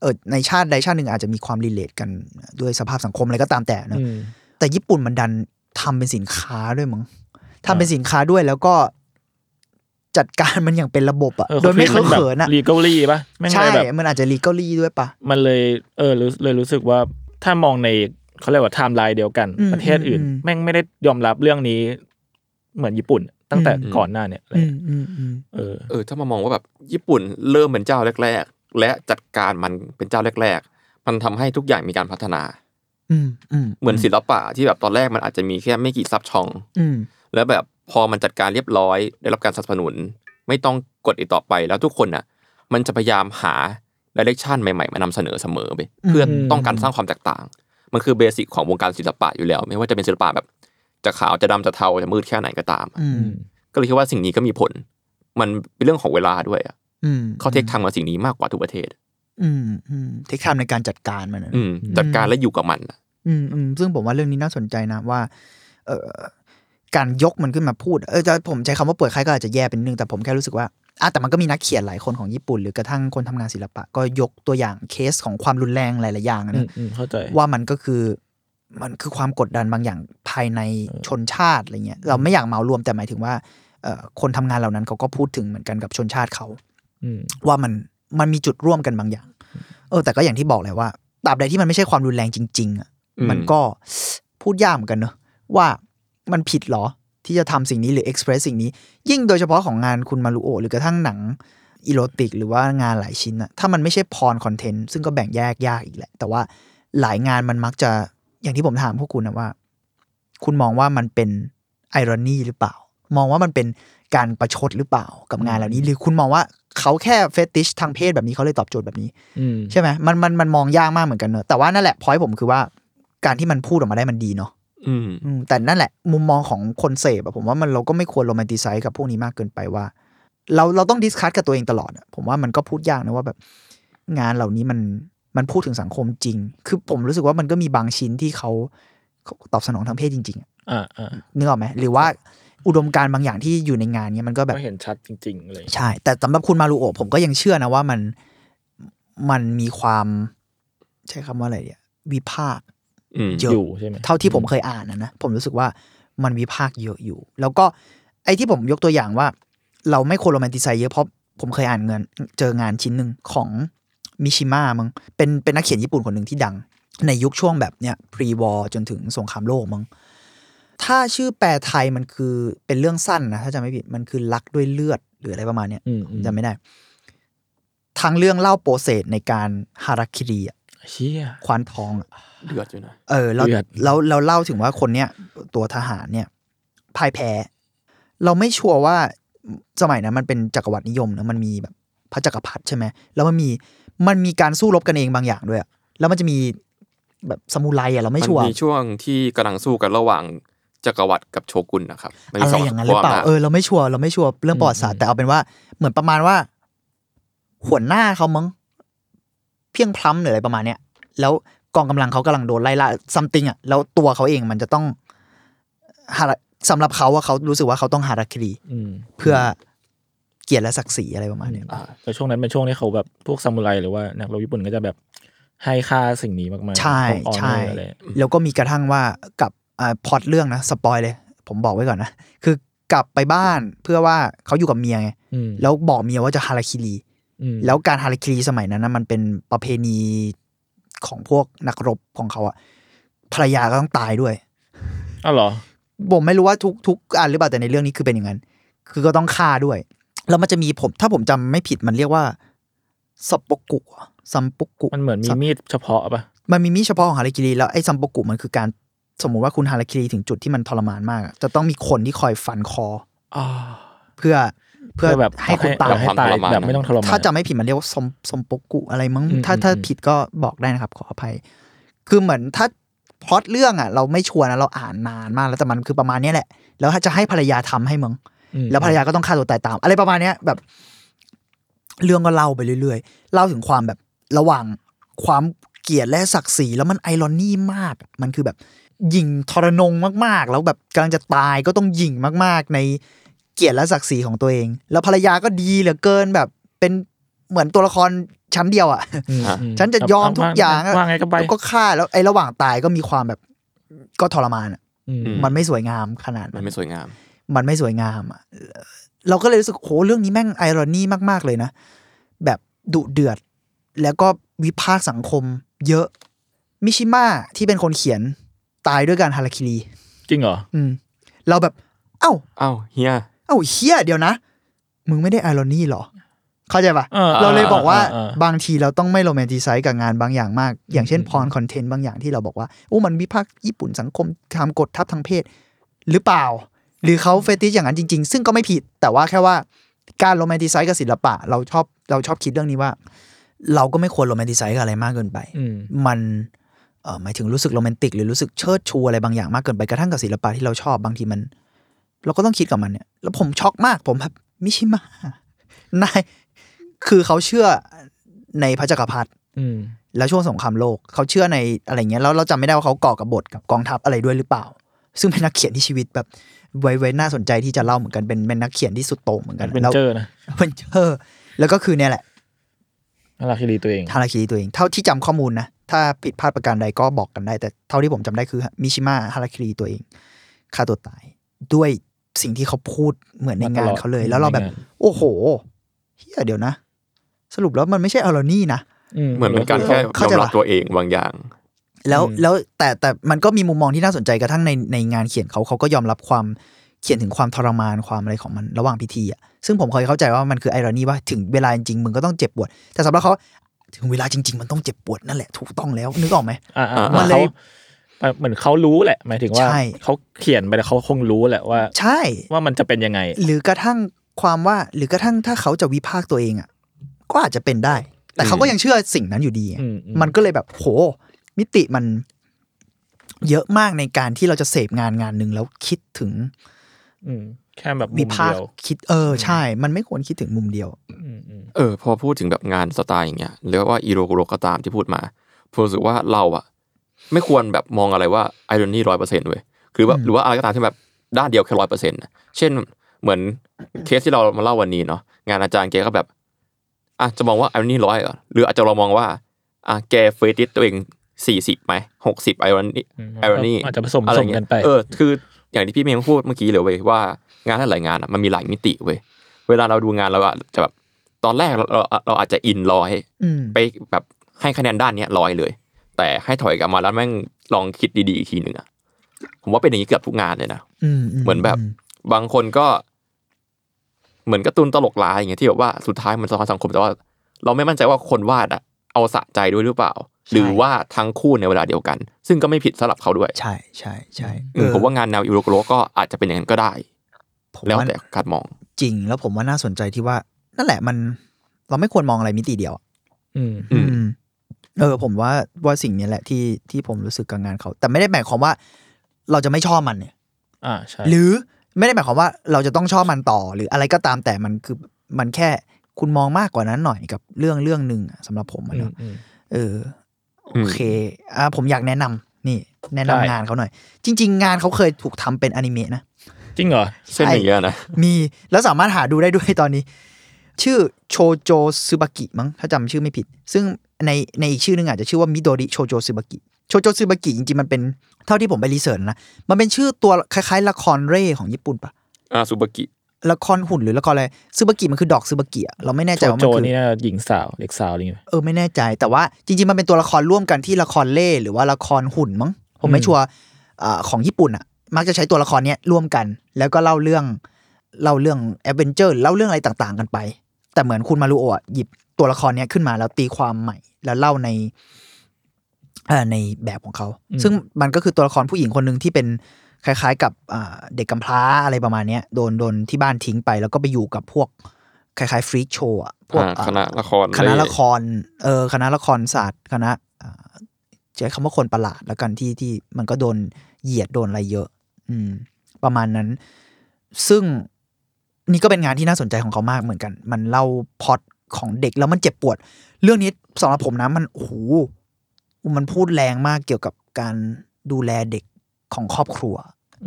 เออในชาติใดชาติหนึ่งอาจจะมีความรีเลทกันด้วยสภาพสังคมอะไรก็ตามแต่เนอะอืมแต่ญี่ปุ่นมันดันทำเป็นสินค้าด้วยมั้งทำเป็นสินค้าด้วยแล้วก็ จัดการมันอย่างเป็นระบบอะเออโดยไม่เคอะเขินอะลีก a ลี่ปะแม่งใช่เลยแบบมันอาจจะลีกอลี่ด้วยปะมันเลยเออรู้เลยรู้สึกว่าถ้ามองในเขาเรียกว่าไทม์ไลน์เดียวกันอืมประเทศอื่นอืมแม่งไม่ได้ยอมรับเรื่องนี้ เหมือนญี่ปุ่น ตั้งแต่อืมก่อนหน้าเนี่ยอะไรอืมอืมอืมเออเออ ถ้ามามองว่าแบบญี่ปุ่นเริ่มเป็นเจ้าแรก ๆ และจัดการมันเป็นเจ้าแรก ๆ มันทำให้ทุกอย่างมีการพัฒนาอืมอืมเหมือนศิลปะที่แบบตอนแรกมันอาจจะมีแค่ไม่กี่ซับช่องอืมแล้วแบบ พอมันจัดการเรียบร้อย ได้รับการสนับสนุน ไม่ต้องกดอีกต่อไปแล้วทุกคนน่ะ มันจะพยายามหา direction ใหม่ๆ มานำเสนอเสมอไปเพื่อต้องการสร้างความแตกต่าง มันคือเบสิกของวงการศิลปะอยู่แล้ว ไม่ว่าจะเป็นศิลปะแบบ จะขาวจะดำจะเทาจะมืดแค่ไหนก็ตามอืมก็เลยคิดว่าสิ่งนี้ก็มีผล มันเป็นเรื่องของเวลาด้วยอะอืมเขา take time กับสิ่งนี้มากกว่าทุกประเทศ อืมอืม take time ในการจัดการมันอะอืมจัดการและอยู่กับมันอะอืมอืมซึ่งผมว่าเรื่องนี้น่าสนใจนะว่า เอ่อ การยกมันขึ้นมาพูดเออจะผมใช้คำว่าเปิดค่ายก็อาจจะแย่เป็นนึงแต่ผมแค่รู้สึกว่าอะแต่มันก็มีนักเขียนหลายคนของญี่ปุ่น หรือกระทั่งคนทำงานศิลปะ ก็ยกตัวอย่างเคสของความรุนแรงหลาย ๆ อย่างอืนะมอืมเข้าใจว่ามันก็คือมันคือความกดดันบางอย่างภายในชนชาติอะไรเงี้ยเราไม่อยากเหมารวมแต่หมายถึงว่าเอ่อคนทำงานเหล่านั้นเขาก็พูดถึงเหมือนกันกับชนชาติเขาอืมว่ามันมันมีจุดร่วมกันบางอย่าง เออ แต่ก็อย่างที่บอกแหละว่าตราบใดที่มันไม่ใช่ความรุนแรงจริง ๆอะมันก็พูดยากเหมือนกันเนอะว่า มันผิดเหรอ ที่จะทำสิ่งนี้หรือ express สิ่งนี้ ยิ่งโดยเฉพาะของงานคุณมารุโอะหรือกระทั่งหนังอีโรติก หรือว่างานหลายชิ้นอะถ้ามันไม่ใช่ porn content ซึ่งก็แบ่งแยกยากอีกแหละ แต่ว่าหลายงานมันมักจะอย่างที่ผมถามพวกคุณนะว่า คุณมองว่ามันเป็น irony หรือเปล่า มองว่ามันเป็นการประชดหรือเปล่ากับงานเหล่านี้ หรือคุณมองว่าเขาแค่ fetish ทางเพศแบบนี้เขาเลยตอบโจทย์แบบนี้อืมใช่ไหมมันมันมันมองยากมากเหมือนกันเนอะแต่ว่านั่นแหละพอยผมคือว่าการที่มันพูดออกมาได้มันดีเนาะ อืมอืมแต่นั่นแหละ มุมมองของคนเสพอะผมว่ามันเราก็ไม่ควร romanticize กับพวกนี้มากเกินไปว่า เราเราต้อง discuss กับตัวเองตลอดอะผมว่ามันก็พูดยากนะว่าแบบ งานเหล่านี้มันมันพูดถึงสังคมจริง คือผมรู้สึกว่ามันก็มีบางชิ้นที่เขาเขาตอบสนองทางเพศจริงๆอะอ่าอ่านึกออกไหมหรือว่าอุดมการณ์บางอย่างที่อยู่ในงานเนี้ยมันก็แบบก็เห็นชัดจริง ๆ เลย ใช่ แต่สำหรับคุณมารุโอะผมก็ยังเชื่อนะว่ามันมันมีความ ใช้คำว่าอะไรเนี่ยวิพากษ์อืม เยอะอยู่ใช่ไหมเท่าที่ผมเคยอ่านนะนะผมรู้สึกว่ามันวิพากษ์เยอะอยู่ แล้วก็ไอ้ที่ผมยกตัวอย่างว่า เราไม่ควร romanticize เยอะเพราะผมเคยอ่านเงินเจองานชิ้นหนึ่งของมิชิมะมั้งเป็นเป็นนักเขียนญี่ปุ่นคนหนึ่งที่ดัง ในยุคช่วงแบบเนี้ย pre-war จนถึงสงครามโลกมั้งถ้าชื่อแปลไทยมันคือเป็นเรื่องสั้นนะถ้าจำไม่ผิดมันคือรักด้วยเลือดหรืออะไรประมาณเนี้ยอืมอืมจำไม่ได้ทางเรื่องเล่าโปรเซสในการฮาราคิรีอะเชี่ยควานทองอะ เดือดอยู่นะเออแล้วเดือดแล้วเราเล่าถึงว่าคนเนี้ยตัวทหารเนี่ยพ่ายแพ้ เราไม่ชัวร์ว่าสมัยนั้นมันเป็นจักรวรรดินิยมนะมันมีแบบพระจักรพรรดิใช่ไหมแล้วมันมีมันมีการสู้รบกันเองบางอย่างด้วยอะแล้วมันจะมีแบบสมุไรอะเราไม่มันชัวร์มีช่วงที่กำลังสู้กันระหว่างจักรวรรดิกับโชกุนนะครับมันมีอะไรสองอย่างนั้นหรือเปล่าขั้วำจเออเราไม่ชัวร์เราไม่ชัวร์เรื่องประวัติศาสตร์แต่เอาเป็นว่าเหมือนประมาณว่าหัวหน้าเขามั้งเพียงพล้ำหรืออะไรประมาณเนี้ยแล้ว กองกำลังเขากำลังโดนไล่ล่าซัมติงอะแล้วตัวเขาเองมันจะต้องหาสำหรับเขาว่าเขารู้สึกว่าเขาต้องหารักคดีอืมเพื่อเกียรติและศักดิ์ศรีอะไรประมาณเนี้ยอ่าแต่ช่วงนั้นเป็นช่วงที่เขาแบบพวกซามูไรหรือว่านักรบญี่ปุ่นก็จะแบบให้ค่าสิ่งนี้มากๆใช่พวก honor ใช่อะไรแล้วก็มีกระทั่งว่ากับอ่าพล็อตเรื่องนะสปอยเลย ผมบอกไว้ก่อนนะคือกลับไปบ้านเพื่อว่าเขาอยู่กับเมียไงอืมแล้วบอกเมียว่าจะฮาราคิรีอืมแล้วการฮาราคิรีสมัยนั้นนะมันเป็นประเพณี ของพวกนักรบของเขาอะภรรยาก็ต้องตายด้วยอ้าวเหรอผมไม่รู้ว่าทุกทุกอันหรือเปล่าแต่ในเรื่องนี้คือเป็นอย่างนั้น คือก็ต้องฆ่าด้วย แล้วมันจะมีผมถ้าผมจำไม่ผิดมันเรียกว่าซัมปกุซัมปกุ มันเหมือนมีมีดเฉพาะปะมันมีมีดเฉพาะของฮาราคิรีแล้วไอ้ซัมปกุมันคือการสมมุติว่าคุณฮาราคิรีถึงจุดที่มันทรมานมากอะจะต้องมีคนที่คอยฟันคออ๋อเพื่อ เพื่อแบบให้คุณตายให้ตายแบบไม่ต้องทรมานถ้าจำไม่ผิดมันเรียกว่าสมสมปกุอะไรมั้งอืมถ้าอืมถ้าอืมผิดก็บอกได้นะครับ ขออภัย คือเหมือนถ้าพล็อตเรื่องอะ เราไม่ชัวร์นะเราอ่านนานมากแล้วแต่มันคือประมาณเนี้ยแหละ แล้วถ้าจะให้ภรรยาทำให้มึงอืมแล้วภรรยาก็ต้องฆ่าตัวตายตาม อะไรประมาณเนี้ยแบบ เรื่องก็เล่าไปเรื่อยๆเล่าถึงความแบบระหว่างความเกลียดและศักดิ์ศรีแล้วมันไอรอนี่มาก มันคือแบบยิงทรนงมากๆ แล้วแบบกำลังจะตายก็ต้องยิงมากๆ ใน เกียรติและศักดิ์ศรีของตัวเอง แล้วภรรยาก็ดีเหลือเกินแบบเป็นเหมือนตัวละครชั้นเดียวอะอืมอะอืมฉันจะยอมทุกอย่างว่าไงก็ไปแล้วก็ฆ่าแล้วไอ้ระหว่างตายก็มีความแบบก็ทรมานอะอืมอืมันไม่สวยงามขนาดมันั้นนไม่สวยงาม มันไม่สวยงามอะเราก็เลยรู้สึกโหเรื่องนี้แม่งไอรอนี่มากๆเลยนะ แบบดุเดือด แล้วก็วิพากษ์สังคม เยอะ มิชิมะที่เป็นคนเขียนตายด้วยการฮาราคิรี จริงเหรอ อืม เราแบบ เอ้า เอ้าเฮีย เอ้าเฮียเดี๋ยวนะ มึงไม่ได้ไอรอนี่หรอ เข้าใจปะเออเราเลยบอกว่าเออเออบางทีเราต้องไม่โรแมนติไซส์กับงานบางอย่างมาก อย่างเช่นพรคอนเทนต์บางอย่างที่เราบอกว่าโอ้มันวิพากษ์ญี่ปุ่นสังคมทำกดทับทางเพศ หรือเปล่า หรือเขา fetish อย่างนั้นจริง ๆ ซึ่งก็ไม่ผิด แต่ว่าแค่ว่าการ romanticize กับศิลปะ เราชอบเราชอบคิดเรื่องนี้ว่า เราก็ไม่ควร romanticize กับอะไรมากเกินไปอืมมันเอ่อหมายถึงรู้สึกโรแมนติกหรือรู้สึกเชิดชูอะไรบางอย่างมากเกินไปกระทั่งกับศิลปะที่เราชอบบางทีมัน เราก็ต้องคิดกับมันเนี่ย แล้วผมช็อกมากผมแบบมิชิมะนายคือเขาเชื่อในพระจักรพรรดิอืมแล้วช่วงสงครามโลกเขาเชื่อในอะไรเงี้ยแล้วเราจำไม่ได้ว่าเขาก่อกระบฏกับกองทัพอะไรด้วยหรือเปล่า ซึ่งเป็นนักเขียนที่ชีวิตแบบไว้ไว้น่าสนใจที่จะเล่าเหมือนกันเป็นเป็นนักเขียนที่สุดโต่งเหมือนกันเป็นแล้วเจอนะเป็นเจอแล้วก็คือเนี่ยแหละน่ารักที่ดีตัวเองฮาราคิริตัวเอง เท่าที่จำข้อมูลนะ ถ้าผิดพลาดประการใดก็บอกกันได้ แต่เท่าที่ผมจำได้คือมิชิมะฮาราคิริตัวเองฆ่าตัวตายด้วย สิ่งที่เขาพูดเหมือนในงานเขาเลย แล้วเราแบบในงานโอ้โหเฮียเดี๋ยวนะ สรุปแล้วมันไม่ใช่อารอนี่นะเหมือนเป็นการแค่ยเข้าอใจมปะรับตัวเองบางอย่าง แล้วอืมแล้วแต่แต่มันก็มีมุมมองที่น่าสนใจกระทั่งในในงานเขียนเขาเขาก็ยอมรับความเขียนถึงความทรมานความอะไรของมันระหว่างพิธีอะซึ่งผมเคยเข้าใจว่ามันคือไอรอนี่ว่าถึงเวลาจริงๆมึงก็ต้องเจ็บปวด แต่สำหรับเขาถึงเวลาจริง ๆ มันต้องเจ็บปวดนั่นแหละถูกต้องแล้วนึกออกไหมอ่าอ่ามันเลย เขาเหมือนเขารู้แหละ หมายถึงว่าใช่เขาเขียนไปแล้วเขาคงรู้แหละว่า ใช่ว่ามันจะเป็นยังไง หรือกระทั่งความว่า หรือกระทั่งถ้าเขาจะวิพากษ์ตัวเองอะ ก็อาจจะเป็นได้ แต่เขาก็ยังเชื่อสิ่งนั้นอยู่ดีไงอืมอืมมันก็เลยแบบโห มิติมันเยอะมากในการที่เราจะเสพงานงานหนึ่งแล้วคิดถึง อืมแค่แบบมุวิมพากเดีษ์ยวคิดเออใช่ มันไม่ควรคิดถึงมุมเดียวอืมอืมเออ พอพูดถึงแบบงานสไตล์อย่างเงี้ยหรือว่าอีโรโกโรก็ตามที่พูดมาผมรู้สึกว่าเราอะ ไม่ควรแบบมองอะไรว่าไอรอนี่ร้อยเปอร์เซ็นต์เว้ยคือแบบหรือว่าอะไรก็ตามที่แบบด้านเดียวแค่ร้อยเปอร์เซ็นต์เช่นเหมือนเคสที่เรามาเล่าวันนี้เนาะงานอาจารย์แกก็แบบอะจะมองว่า irony ร้อยเหรอหรืออาจจะเรามองว่าอะแก fetish ตัวเองสี่สิบไหมหกสิบ irony อืม irony อาจจะผสมอะไรผสมเงี้ยกันไปเออคืออย่างที่พี่เมย์พูดเมื่อกี้เลยเว้ยว่างานหลายๆงานอะมันมีหลายมิติเว้ยเวลาเราดูงานเราอะจะแบบตอนแรกเราเราเราอาจจะอินร้อยอืมไปแบบให้คะแนนด้านเนี้ยร้อยเลย แต่ให้ถอยกลับมาแล้วแม่งลองคิดดีๆอีกทีหนึ่งอะผมว่าเป็นอย่างนี้เกือบทุกงานเลยนะอืมเหมือนแบบ บางคนก็ เหมือนการ์ตูนตลกร้ายอย่างเงี้ยที่แบบว่าสุดท้ายมันสะท้อนสังคมแต่ว่า เราไม่มั่นใจว่าคนวาดอะเอาสะใจด้วยหรือเปล่า หรือว่าทั้งคู่ในเวลาเดียวกัน ซึ่งก็ไม่ผิดสำหรับเขาด้วย ใช่ใช่ใช่อืมผมว่างานแนวอิโรโกโรก็อาจจะเป็นอย่างนั้นก็ได้ผมแล้วว่าแต่การมอง จริง แล้วผมว่าน่าสนใจที่ว่า นั่นแหละมัน เราไม่ควรมองอะไรมิติเดียวอะอืมอืมอืม เออผมว่าว่าสิ่งนี้แหละที่ที่ผมรู้สึกกับงานเขา แต่ไม่ได้หมายความว่าเราจะไม่ชอบมันเนี่ย อ่าใช่หรือไม่ได้หมายความว่าเราจะต้องชอบมันต่อ หรืออะไรก็ตามแต่มันคือมันแค่คุณมองมากกว่านั้นหน่อยกับเรื่องเรื่องหนึ่งอะสำหรับผมอะอืมเนาะอืมเออโอเคอ่าผมอยากแนะนำนี่ แนะนำได้งานเขาหน่อย จริง ๆ งานเขาเคยถูกทำเป็นอนิเมะนะจริงเหรอเช่นอย่างเงี้ยนะมีแล้วสามารถหาดูได้ด้วยตอนนี้ ชื่อโชโจซึบากิมั้งถ้าจำชื่อไม่ผิด ซึ่ง ในในอีกชื่อหนึงอาจจะชื่อว่ามิโดริโชโจซึบากิโชโจซึบากิจริงๆมันเป็นเท่าที่ผมไปรีเสิร์ชนะ มันเป็นชื่อตัวคล้ายๆ ละครเร่ของญี่ปุ่นปะอ่าซูบากิละครหุ่นหรือละครอะไรซึบากิมันคือดอกซึบากิอะเราไม่แน่ใจโจว่ามัโจนคือนี่น่าจะหญิงสาวเด็กสาวอะไรอย่างเงี้ยเออไม่แน่ใจ แต่ว่าจริงๆมันเป็นตัวละครร่วมกันที่ละครเล่หรือว่าละครหุ่นมั้งผมไม่อืมชัวร์อ่าของญี่ปุ่นอะมักจะใช้ตัวละครเนี้ยร่วมกัน แล้วก็เล่าเรื่องเล่าเรื่องแอดเวนเจอร์เล่าเรื่องอะไรต่างๆ กันไป แต่เหมือนคุณมารุโอะหยิบตัวละครเนี้ยขึ้นมาแล้วตีความใหม่ แล้วเล่าในเอ่อในแบบของเขา ซึ่งมันก็คือตัวละครผู้หญิงคนหนึ่งที่เป็นคล้าย ๆ กับอ่าเด็กกำพร้าอะไรประมาณเนี้ยโดนโดนที่บ้านทิ้งไป แล้วก็ไปอยู่กับพวกคล้ายๆฟรีคโชว์อะพวกอ่าอ่าคณะละครคณะละครเออคณะละครศาสตร์คณะอ่าใช้คำว่าคนประหลาดแล้วกันที่ที่มันก็โดนเหยียดโดนอะไรเยอะ อืม ประมาณนั้น ซึ่งนี่ก็เป็นงานที่น่าสนใจของเขามากเหมือนกัน มันเล่าพล็อต ของเด็กแล้วมันเจ็บปวด เรื่องนี้สำหรับผมนะมันโอ้โหมันพูดแรงมากเกี่ยวกับการดูแลเด็กของครอบครัว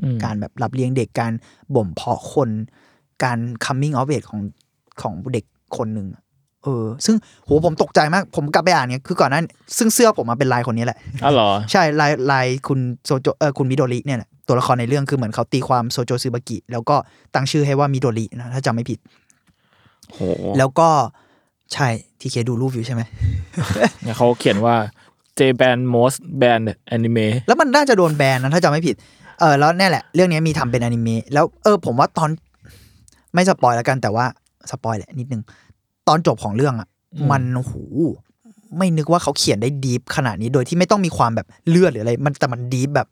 อืมการแบบรับเลี้ยงเด็กการบ่มเพาะคน การ coming of age ของของเด็กคนหนึ่งอะเออ ซึ่งโหผมตกใจมาก ผมกลับไปอ่านเนี่ยคือก่อนหนั้นซึ่งเสื้อผมมาเป็นลายคนนี้แหละอ๋อเหรอ ใช่ลายลายคุณโซโจเออคุณมิโดริเนี่ยแหละตัวละครในเรื่องคือเหมือนเขาตีความโซโจซึบากิ แล้วก็ตั้งชื่อให้ว่ามิโดรินะถ้าจำไม่ผิดโหแล้วก็ ใช่ทีเคดูรูปอยู่ใช่ไหมเนี่ยเขาเขียนว่า J Band Most Band Anime แล้วมันน่าจะโดนแบนนะถ้าจำไม่ผิด เออแล้วเนี่ยแหละ เรื่องนี้มีทำเป็นอนิเมะแล้วเออผมว่าตอนไม่ spoil แล้วกันแต่ว่า spoil แหละนิดนึง ตอนจบของเรื่องอะอืมมันโอ้โหไม่นึกว่าเขาเขียนได้ deep ขนาดนี้โดยที่ไม่ต้องมีความแบบเลือดหรืออะไร มันแต่มัน deep แบบ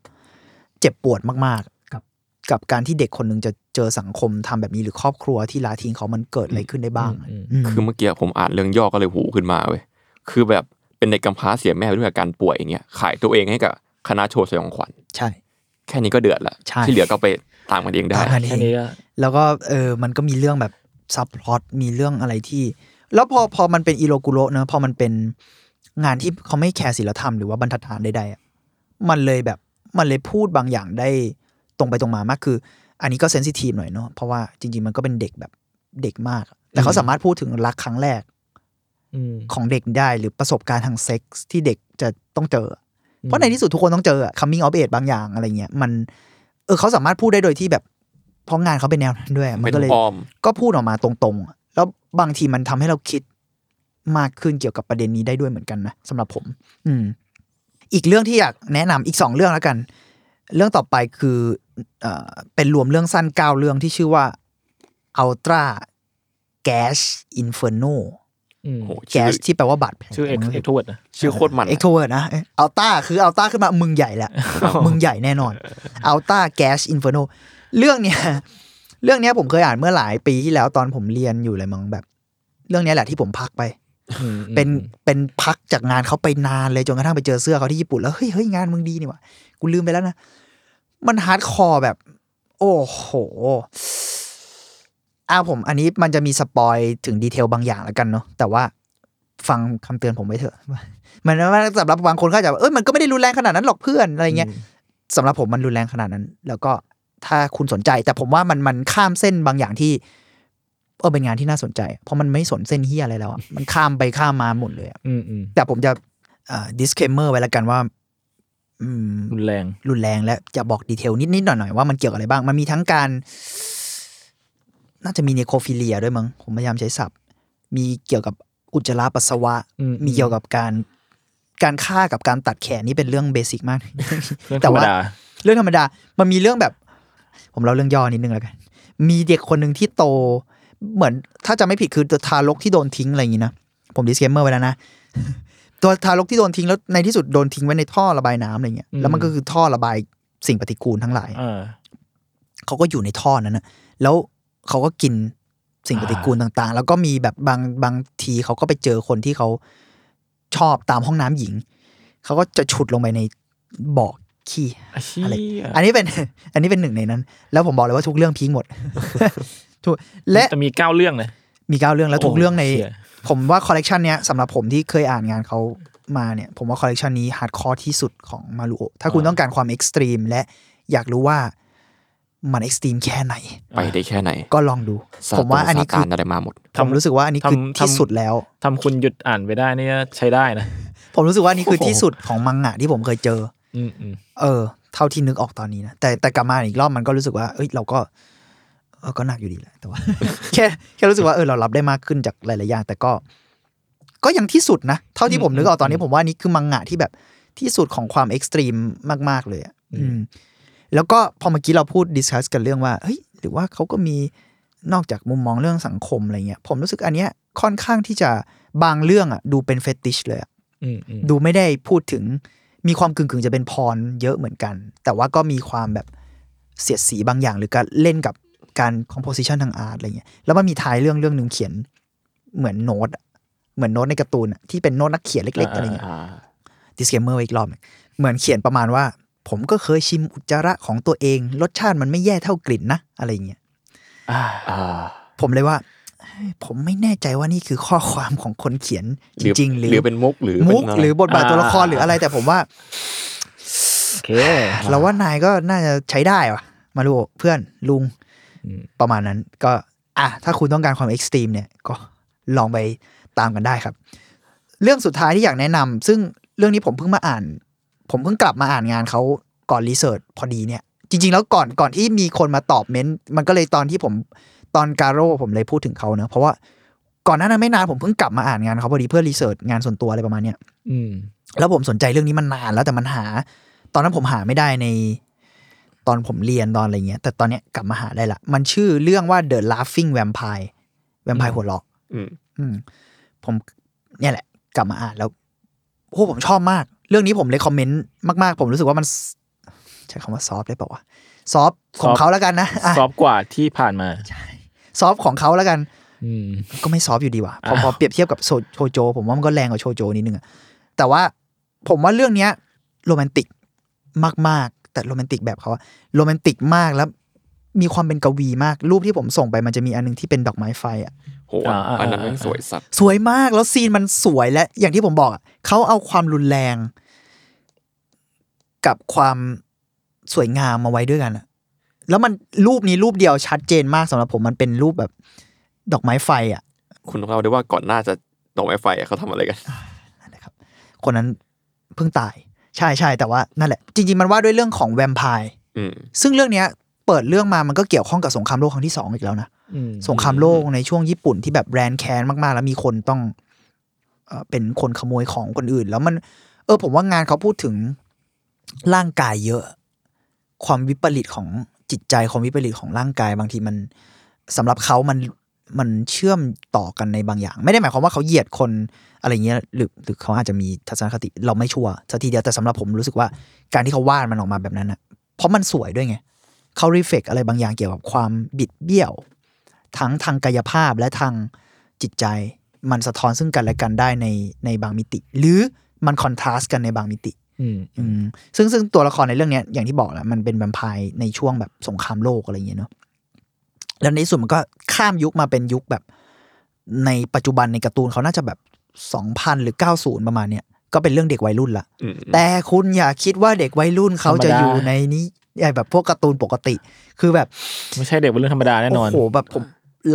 เจ็บปวดมากๆ กับ กับการที่เด็กคนหนึ่งจะ เจอสังคมทำแบบนี้หรือครอบครัวที่ละทิ้งเขามันเกิดอะไรขึ้นได้บ้างอืมอืมคือเมื่อกี้ผมอ่านเรื่องย่อก็เลยหูขึ้นมาเว้ยคือแบบเป็นเด็กกำพร้าเสียแม่ไปด้วยอาการป่วยอย่างเงี้ยขายตัวเองให้กับคณะโชว์สยองขวัญใช่ แค่นี้ก็เดือดละใช่ที่เหลือก็ไปตามกันเองได้ตามกันแค่นี้ก็แล้วก็เออมันก็มีเรื่องแบบซับพลอตมีเรื่องอะไรที่ แล้วพอพอมันเป็นอิโรกุโรเนอะพอมันเป็นงานที่เขาไม่แคร์ศิลธรรมหรือว่าบรรทัดฐานใดๆอะมันเลยแบบมันเลยพูดบางอย่างได้ตรงไปตรงมามากคือ อันนี้ก็เซนซิทีฟหน่อยเนาะเพราะว่าจริง ๆ มันก็เป็นเด็กแบบเด็กมาก แต่เขาสามารถพูดถึงรักครั้งแรกอืมของเด็กได้หรือประสบการณ์ทางเซ็กส์ที่เด็กจะต้องเจอ เพราะในที่สุดทุกคนต้องเจออะ coming of age บางอย่างอะไรเงี้ยมันเออเขาสามารถพูดได้โดยที่แบบเพราะงานเขาเป็นแนวนั้นด้วย มันเป็นก็เลยอ้อมก็พูดออกมาตรงๆอะแล้วบางทีมันทำให้เราคิดมากขึ้นเกี่ยวกับประเด็นนี้ได้ด้วยเหมือนกันนะสำหรับผม อืม อีกเรื่องที่อยากแนะนำอีกสองเรื่องแล้วกัน เรื่องต่อไปคือ เอ่อเป็นรวมเรื่องสั้นเก้าเรื่องที่ชื่อว่า Ultra Gash Inferno อืมโห gash ที่แปลว่าบาดแผลชื่อ Ex Extrovert นะชื่อโคตรมัน extrovert นะ ultra คือ ultra ขึ้นมามึงใหญ่แหละมึงใหญ่แน่นอน Ultra Gash Inferno เรื่องเนี้ยเรื่องเนี้ยผมเคยอ่านเมื่อหลายปีที่แล้วตอนผมเรียนอยู่เลยมั้งแบบ เรื่องเนี้ยแหละที่ผมพักไปอืมเป็นเป็นพักจากงานเขาไปนานเลยจนกระทั่งไปเจอเสื้อเขาที่ญี่ปุ่นแล้วเฮ้ยเฮ้ยงานมึงดีนี่หว่ากูลืมไปแล้วนะ มัน hardcore แบบ โอ้โหอ้าวผม อันนี้มันจะมี spoil ถึง detail บางอย่างแล้วกันเนาะแต่ว่าฟังคำเตือนผมไว้เถอะ มันว่าสำหรับบางคนเขาอาจจะแบบเอ้ยมันก็ไม่ได้รุนแรงขนาดนั้นหรอกเพื่อนอะไรเงี้ยสำหรับผมมันรุนแรงขนาดนั้น แล้วก็ถ้าคุณสนใจ แต่ผมว่ามันมันข้ามเส้นบางอย่างที่เออเป็นงานที่น่าสนใจ เพราะมันไม่สนเส้นเฮียอะไรแล้วอะมันข้ามไปข้ามมาหมดเลยอะอืมอืมแต่ผมจะอ่า disclaimer ไว้แล้วกันว่าอืม รุนแรง รุนแรงและจะบอก detail นิดๆหน่อยๆว่ามันเกี่ยวกับอะไรบ้าง มันมีทั้งการ น่าจะมี necrophilia ด้วยมั้ง ผมพยายามใช้ศัพท์ มีเกี่ยวกับอุจจาระปัสสาวะอืมมีเกี่ยวกับการ การฆ่ากับการตัดแขนนี่เป็นเรื่อง basic มากเรื่องธแต่ว่าเรื่องธรรมดา มันมีเรื่องแบบ ผมเล่าเรื่องย่อนิดนึงแล้วกัน มีเด็กคนหนึ่งที่โต เหมือนถ้าจะไม่ผิดคือตัวทารกที่โดนทิ้งอะไรอย่างนี้นะ ผม disclaimer ไว้แล้วนะ ตัวทารกที่โดนทิ้งแล้วในที่สุดโดนทิ้งไว้ในท่อระบายน้ำอะไรเงี้ยอืมแล้วมันก็คือท่อระบายสิ่งปฏิกูลทั้งหลายเออ เขาก็อยู่ในท่อนั้นนะแล้วเขาก็กินสิ่งปฏิกูลต่าง ๆ แล้วก็มีแบบบางบางทีเขาก็ไปเจอคนที่เขาชอบตามห้องน้ำหญิง เขาก็จะฉุดลงไปในบ่อขี้ ไอ้เหี้ยอะไร อันนี้เป็น อันนี้เป็นหนึ่งในนั้น แล้วผมบอกเลยว่าทุกเรื่อง peak หมด ถูกและจะมีเก้าเรื่องเลย มีเก้าเรื่องแล้วทุกเรื่องในโเชี่ย ผมว่าคอลเลกชันเนี้ยสำหรับผมที่เคยอ่านงานเขามาเนี่ย ผมว่าคอลเลกชันนี้ฮาร์ดคอร์ที่สุดของมารุโอถ้าคุณต้องการความเอ็กซ์ตรีมและอยากรู้ว่ามันเอ็กซ์ตรีมแค่ไหน ไปได้แค่ไหน ก็ลองดูซาผมว่าอันนี้ตคือรอะไรมาหมดผมรู้สึกว่าอันนี้คือทำที่ทำสุดแล้วทำคุณหยุดอ่านไปได้นี่ใช้ได้นะ ผมรู้สึกว่าอันนี้คือโอ้โหที่สุดของมังงะที่ผมเคยเจอ อืมอืมเออ เท่าที่นึกออกตอนนี้นะแต่แต่กลับมาอีกรอบมันก็รู้สึกว่า เอ้ยเราก็เออ ก็หนักอยู่ดีแหละแต่ว่าแค่แค่รู้สึกว่าเออเรารับได้มากขึ้นจากหลายๆอย่างแต่ก็ ก็ยังที่สุดนะ เท่าที่ผมนึกออกตอนนี้ผมว่านี่คือมังงะที่แบบที่สุดของความ extreme มาก ๆ เลยอะอืมแล้วก็พอเมื่อกี้เราพูด discuss กันเรื่องว่าเฮ้ยหรือว่าเขาก็มีนอกจากมุมมองเรื่องสังคมอะไรเงี้ยผมรู้สึกอันเนี้ยค่อนข้างที่จะบางเรื่องอะ ดูเป็น fetish เลยอะอืมอืมดูไม่ได้พูดถึงมีความกึ่งกึ่งๆจะเป็น porn เยอะเหมือนกัน แต่ว่าก็มีความแบบเสียดสีบางอย่างหรือการเล่นกับ การ composition ทาง art อะไรเงี้ยแล้วมันมีท้ายเรื่องเรื่องหนึ่งเขียนเหมือนโน้ตอะเหมือนโน้ตในการ์ตูนอะที่เป็นโน้ตนักเขียนเล็ก ๆ อะไรเงี้ยอ่า disclaimer อีกรอบหนึ่งเหมือนเขียนประมาณว่า ผมก็เคยชิมอุจจาระของตัวเอง รสชาติมันไม่แย่เท่ากลิ่นนะ อะไรเงี้ยอ่าอ่าผมเลยว่าเฮ้ยผมไม่แน่ใจว่านี่คือข้อความของคนเขียนจริง ๆ หรือหรือเป็นมุกหรือมุกเป็นะไรหรือบทบาทตัวละครหรืออะไรแต่ผมว่าโอเคเราว่านายก็น่าจะใช้ได้วะมาดูเพื่อนลุงอืม ประมาณนั้นก็อะถ้าคุณต้องการความ extreme เนี่ยก็ลองไปตามกันได้ครับ เรื่องสุดท้ายที่อยากแนะนำซึ่งเรื่องนี้ผมเพิ่งมาอ่าน ผมเพิ่งกลับมาอ่านงานเขาก่อน research พอดีเนี่ย จริง ๆ แล้วก่อนก่อนที่มีคนมาตอบเม้นต์มันก็เลยตอนที่ผมตอนการโร่ผมเลยพูดถึงเขาเนอะเพราะว่าก่อนหน้านั้นไม่นานผมเพิ่งกลับมาอ่านงานเขาพอดีเพื่อรีเสิร์ชงานส่วนตัวอะไรประมาณเนี้ยอืมแล้วผมสนใจเรื่องนี้มันนานแล้วแต่มันหา ตอนนั้นผมหาไม่ได้ใน ตอนผมเรียนตอนอะไรเงี้ย แต่ตอนเนี้ยกลับมาหาได้ละ มันชื่อเรื่องว่า The Laughing Vampire แวมไพร์หัวเราะอืมอืมผมเนี่ยแหละ กลับมาอ่านแล้วโอ้ผมชอบมาก เรื่องนี้ผมเลยคอมเมนต์มากๆ ผมรู้สึกว่ามัน ใช้คำว่า soft ได้เปล่าวะ soft ของเขาแล้วกันนะอะ soft กว่าที่ผ่านมา soft ของเขาแล้วกันอืมก็ไม่ soft อยู่ดีว่ะพออ้าวพอเปรียบเทียบกับโซโชโจ ผมว่ามันก็แรงกว่าโชโจนิดนึงอะแต่ว่าผมว่าเรื่องเนี้ย โรแมนติกมากๆ แต่โรแมนติกแบบเขาอะโรแมนติกมากแล้วมีความเป็นกวีมาก รูปที่ผมส่งไปมันจะมีอันหนึงที่เป็นดอกไม้ไฟอะโหอันนั้นแม่งสวยสัตว์สวยมากแล้ว scene มันสวยและ อย่างที่ผมบอกอะเขาเอาความรุนแรง กับความสวยงามมาไว้ด้วยกันอะแล้วมันรูปนี้รูปเดียวชัดเจนมากสำหรับผมมันเป็นรูปแบบ ดอกไม้ไฟอะคุณต้องเล่าด้วยว่าก่อนหน้าจะดอกไม้ไฟอะเขาทำอะไรกันนะครับ คนนั้นเพิ่งตาย ใช่ใช่แต่ว่านั่นแหละ จริงๆมันว่าด้วยเรื่องของแวมไพร์อืมซึ่งเรื่องเนี้ยเปิดเรื่องมามันก็เกี่ยวข้องกับสงครามโลกครั้งที่สองอีกแล้วนะอืมสงครามโลกในช่วงญี่ปุ่นที่แบบแรนแค้นมากๆ แล้วมีคนต้องเอ่อเป็นคนขโมยของคนอื่น แล้วมัน เออ ผมว่างานเขาพูดถึงร่างกายเยอะ ความวิปริตของจิตใจความวิปริตของร่างกายบางทีมันสำหรับเขามันมันเชื่อมต่อกันในบางอย่าง ไม่ได้หมายความว่าเขาเหยียดคน อะไรเงี้ยหรือหรือเขาอาจจะมีทัศนคติเราไม่ชัวร์สักทีเดียวแต่สำหรับผมรู้สึกว่าการที่เขาวาดมันออกมาแบบนั้นนะเพราะมันสวยด้วยไงเขารีเฟกอะไรบางอย่างเกี่ยวกับความบิดเบี้ยว ทั้งทางกายภาพและทางจิตใจมันสะท้อนซึ่งกันและกันได้ในในบางมิติ หรือมันคอนทราสต์กันในบางมิติอืมอืมซึ่งซึ่งตัวละครในเรื่องเนี้ยอย่างที่บอกแหละมันเป็นแวมไพร์ในช่วงแบบสงครามโลกอะไรอย่างเงี้ยเนาะแล้วในที่สุดมันก็ข้ามยุคมาเป็นยุคแบบ ในปัจจุบันในการ์ตูนเขาน่าจะแบบ สองพันหรือเก้าศูนย์ประมาณเนี้ยก็เป็นเรื่องเด็กวัยรุ่นละอืมแต่คุณอย่าคิดว่าเด็กวัยรุ่นเขาจะอยู่ในนี้ไอ้แบบพวกการ์ตูนปกติ คือแบบไม่ใช่เด็กเป็นเรื่องธรรมดาแน่นอนโอ้โหแบบผม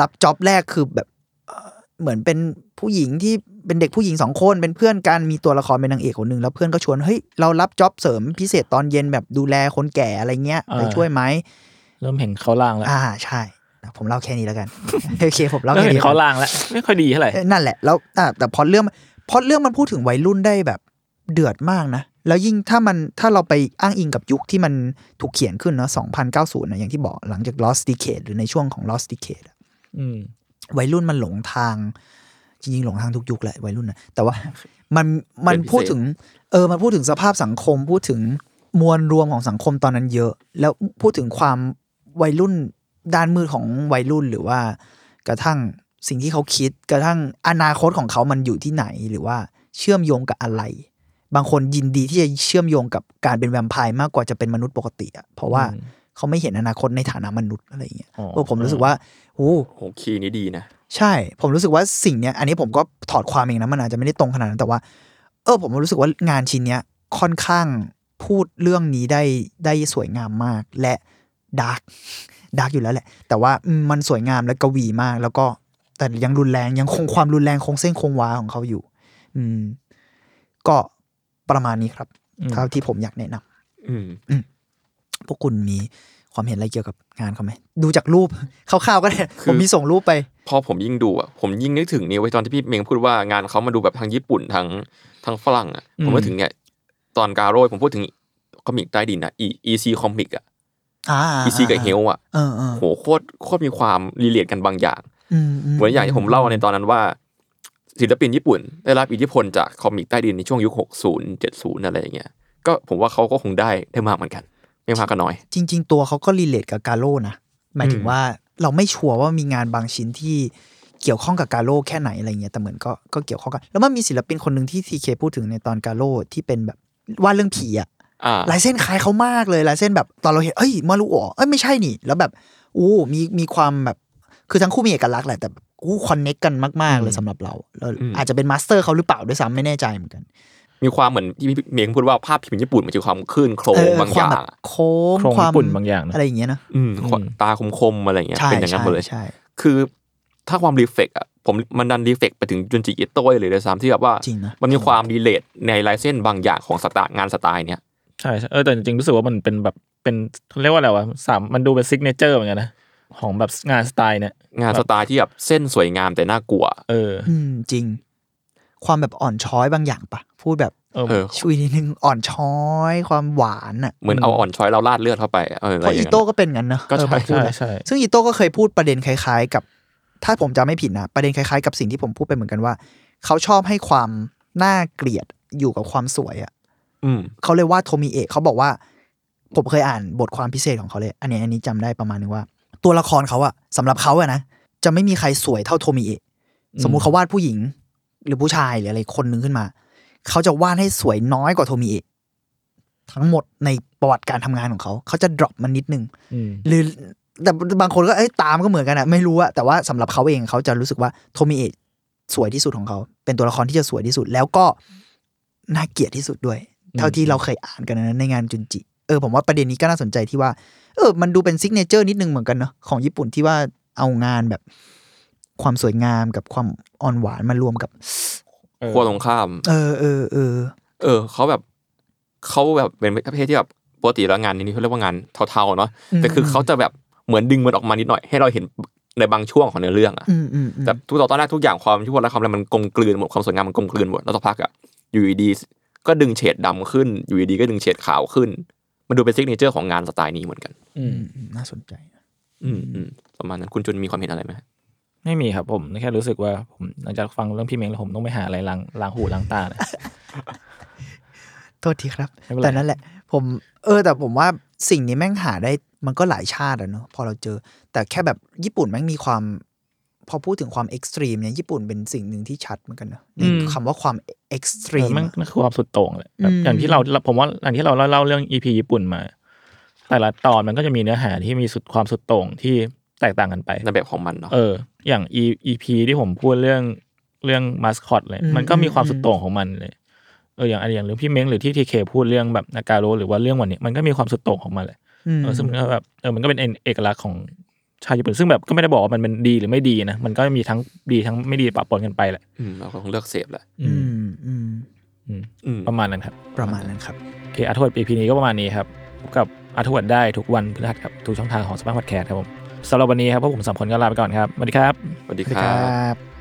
รับจ็อบแรกคือแบบเอ่อเหมือนเป็นผู้หญิงที่เป็นเด็กผู้หญิงสองคนเป็นเพื่อนกันมีตัวละครเป็นนางเอกคนหนึ่งแล้วเพื่อนก็ชวนเฮ้ยเรารับจ็อบเสริมพิเศษตอนเย็นแบบดูแลคนแก่อะไรเงี้ยอ่าไปช่วยไหมเริ่มเห็นเขาล่างแล้วอ่าใช่ ผมเล่าแค่นี้แล้วกันโอเคผมเล่าเริ่มแค่เห็นนี้เขาล่างแล้วไม่ค่อยดีเท่าไหร่เอ้ยนั่นแหละแล้วอ่าแต่พอเรื่องพอเรื่องมันพูดถึงวัยรุ่นได้แบบเดือดมากนะแล้วยิ่งถ้ามันถ้าเราไปอ้างอิงกับยุคที่มันถูกเขียนขึ้นเนาะ2090นะอย่างที่บอกหลังจาก Lost Decade หรือในช่วงของ Lost Decade อะอืมวัยรุ่นมันหลงทาง จริงๆ หลงทางทุกยุคแหละวัยรุ่นนะแต่ว่ามันมันเป็นพิเศษพูดถึง เออมันพูดถึงสภาพสังคม พูดถึงมวลรวมของสังคมตอนนั้นเยอะ แล้วพูดถึงความวัยรุ่น ด้านมืดของวัยรุ่นหรือว่ากระทั่งสิ่งที่เขาคิด กระทั่งอนาคตของเขามันอยู่ที่ไหนหรือว่าเชื่อมโยงกับอะไร บางคนยินดีที่จะเชื่อมโยงกับการเป็นแวมไพร์มากกว่าจะเป็นมนุษย์ปกติอะเพราะว่าอืมเขาไม่เห็นอนาคตในฐานะมนุษย์อะไรอย่างเงี้ยอ๋อเออผมรู้สึกว่าโอ้โหคีย์นี้ดีนะใช่ ผมรู้สึกว่าสิ่งเนี้ย อันนี้ผมก็ถอดความเองนะมันอาจจะไม่ได้ตรงขนาดนั้นแต่ว่า เออ ผมรู้สึกว่างานชิ้นเนี้ยค่อนข้างพูดเรื่องนี้ได้ได้สวยงามมากและดาร์ก ดาร์กอยู่แล้วแหละ แต่ว่าอืมมันสวยงามและกวีมาก แล้วก็แต่ยังรุนแรงยังคงความรุนแรงคงเส้นคงวาของเขาอยู่ อืม ก็ประมาณนี้ครับอืมเท่าที่ผมอยากแนะนำอืมพวกคุณมีความเห็นอะไรเกี่ยวกับงานเขาไหมดูจากรูปคร่าวๆก็ได้ผมมีส่งรูปไป พอผมยิ่งดูอะผมยิ่งนึกถึงนี่ไว้ยตอนที่พี่เมงพูดว่างานเขามาดูแบบทางญี่ปุ่นทางทางฝรั่งอะอืมผมนึกถึงเนี่ยตอนกาโร่ผมพูดถึงcomic ใต้ดินอะ E- EC comic อะ อ่า EC กับเฮลอะเออเออโหโคตรโคตรมีความ relate กันบางอย่างอืมเหมือนอย่างที่ผมเล่าในตอนนั้นว่า ศิลปินญี่ปุ่น ได้รับอิทธิพลจาก comic ใต้ดินในช่วงยุค 60 70 อะไรอย่างเงี้ยก็ผมว่าเขาก็คงได้ได้มากเหมือนกัน ไม่มากก็น้อย จริง ๆ ตัวเขาก็ relate กับกาโร่นะหมายถึงอืมว่าเราไม่ชัวร์ว่ามีงานบางชิ้นที่เกี่ยวข้องกับกาโร่แค่ไหนอะไรเงี้ยแต่เหมือนก็ก็เกี่ยวข้องกัน แล้วมันมีศิลปินคนหนึ่งที่ทีเคพูดถึงในตอนกาโร่ที่เป็นแบบวาดเรื่องผีอะอ่า ลายเส้นคล้ายเขามากเลยลายเส้นแบบตอนเราเห็นเอ้ยมารุโอะเอ้ยไม่ใช่นี่ แล้วแบบอู้มีมีความแบบคือทั้งคู่มีเอกลักษณ์แหละแต่แบบอู้คอนเน็กกันมาก ๆ เลยสำหรับเราแล้วอืมอาจจะเป็นมาสเตอร์เขาหรือเปล่าด้วยซ้ำไม่แน่ใจเหมือนกัน มีความเหมือนที่พี่เมงพูดว่าภาพพิมพ์ญี่ปุ่นมันจะความคลื่นโครเอมอบางคอวามย่าแบงบโค้งโครงความญี่ปุ่นบางอย่างนะอะไรอย่างเงี้ยเนอะอืมอืมตาคมๆอะไรอย่างเงี้ยใช่เป็นอย่างนั้นหมดเลยใช่คือถ้าความรีเฟกอะผมมันดันรีเฟกไปถึงจุนจิอิโต้เลยด้วยซ้ำที่แบบว่าจริงนะมันมีความรีเลทในลายเส้นบางอย่างของสไตล์งานสไตล์เนี้ย ใช่ใช่เออแต่จริงๆรู้สึกว่ามันเป็นแบบเป็นเรียกว่าอะไรวะสามมันดูเป็น signature เหมือนกันนะของแบบงานสไตล์เนี่ยงานสไตล์ที่แบบเส้นสวยงามแต่น่ากลัว เออ อืมจริง ความแบบอ่อนช้อยบางอย่างปะพูดแบบเออเออชุยนิดนึงอ่อนช้อย ความหวานอะเหมือนเอาอ่อนช้อยเราลาดเลือดเข้าไปเอออะเพไรอย่างเงี้ยโต้ก็เป็นงั้นเนอะก็ใช่เออผมพูดใช่เลยใช่ซึ่งอิโต้ก็เคยพูดประเด็นคล้าย ๆ กับ ถ้าผมจำไม่ผิดนะประเด็นคล้ายๆ กับสิ่งที่ผมพูดไปเหมือนกันว่า เขาชอบให้ความน่าเกลียดอยู่กับความสวยอะ อืมเขาเลยว่าโทมิเอะเขาบอกว่า ผมเคยอ่านบทความพิเศษของเขาเลย อันนี้อันนี้จำได้ประมาณนึงว่า ตัวละครเขาอะสำหรับเขาอะนะจะไม่มีใครสวยเท่าโทมิเอะสมมุติเขาวาดผู้หญิง หรือผู้ชายหรืออะไรคนหนึงขึ้นมา เขาจะวาดให้สวยน้อยกว่าโทมิเอะทั้งหมดในประวัติการทำงานของเขา เขาจะ drop มันนิดนึง อืมหรือแต่บางคนก็เอ้ยตามก็เหมือนกันอะไม่รู้อะแต่ว่าสำหรับเขาเองเขาจะรู้สึกว่าโทมิเอะสวยที่สุดของเขา เป็นตัวละครที่จะสวยที่สุด แล้วก็น่าเกลียดที่สุดด้วย เท่าที่เราเคยอ่านกันนะในงานจุนจิ เออผมว่าประเด็นนี้ก็น่าสนใจที่ว่า เออ มันดูเป็นซิกเนเจอร์นิดนึงเหมือนกันเนาะของญี่ปุ่นที่ว่าเอางานแบบความสวยงามกับความอ่อนหวานมารวมกับเออขั้วตรงข้าม เออเออเออเออเขาแบบเขาแบบเป็นประเภทที่แบบปกติแล้วงานนี้เขาเรียกว่างานเทาๆเนาะแต่คือเขาจะแบบเหมือนดึงมันออกมานิดหน่อย ให้เราเห็นในบางช่วงของเนื้อเรื่องอะอืมอืมอืมแต่ทุกตอนแรกทุกอย่างความชั่วและความอะไรมันกลมกลืนหมดความสวยงามมันกลมกลืนหมดแล้วสักพักอะอยู่ดีๆ ก็ดึงเฉดดำขึ้น อยู่ดีๆก็ดึงเฉดขาวขึ้น มันดูเป็น signature ของงานสไตล์นี้เหมือนกันอืมอืมน่าสนใจ อืมอืมประมาณนั้นคุณจุนมีความเห็นอะไรไหมไม่มีครับผมแค่รู้สึกว่าผมหลังจากฟังเรื่องพี่เมงแล้วผมต้องไปหาอะไรล้างล้างหูล้างตาเลยโทษทีครับไม่เป็นไรแต่นั่นแหละ ผมเออ แต่ผมว่าสิ่งนี้แม่งหาได้มันก็หลายชาติอะเนอะพอเราเจอ แต่แค่แบบญี่ปุ่นแม่งมีความ พอพูดถึงความ extreme เนี่ยญี่ปุ่นเป็นสิ่งหนึ่งที่ชัดเหมือนกันเนอะในคำว่าความ extreme เออมันมันคือความสุดโต่งเลยแบบอืมอย่างที่เราผมว่าอย่างที่เราเล่าเล่าเรื่อง EP ญี่ปุ่นมา แต่ละตอนมันก็จะมีเนื้อหาที่มีสุดความสุดโต่งที่แตกต่างกันไปในแบบของมันเนาะเอออย่าง E EP ที่ผมพูดเรื่องเรื่องมาสคอตเลย มันก็มีความสุดโต่งของมันเลยเอออย่างอันอย่างเรื่องพี่เม้งหรือที่ทีเคพูดเรื่องแบบนาการโรหรือว่าเรื่องวันนี้มันก็มีความสุดโต่งของมันเลยมเออซึ่งมันก็แบบเออมันก็เป็นเอกลักษณ์ของ ชาติญี่ปุ่นซึ่งแบบก็ไม่ได้บอกว่ามันเป็นดีหรือไม่ดีนะมันก็มีทั้งดีทั้งไม่ดีปะปนกันไปแหละอืมเราก็คงเลือกเสพแหละอือืมมอืมอืมอืมประมาณนั้นครับ ประมาณนั้นครับโอเคอาร์ทวด EP นี้ก็ประมาณนี้ครับพบกับอาร์ทวดได้ทุกวันพฤหัสครับทุกช่องทางของสมาร์ทพอดแคสต์ครับผมสำหรับวันนี้ครับพวกผมสามคนก็ลาไปก่อนครับสวัสดีครับสวัสดีสวัสดีคครัรับบ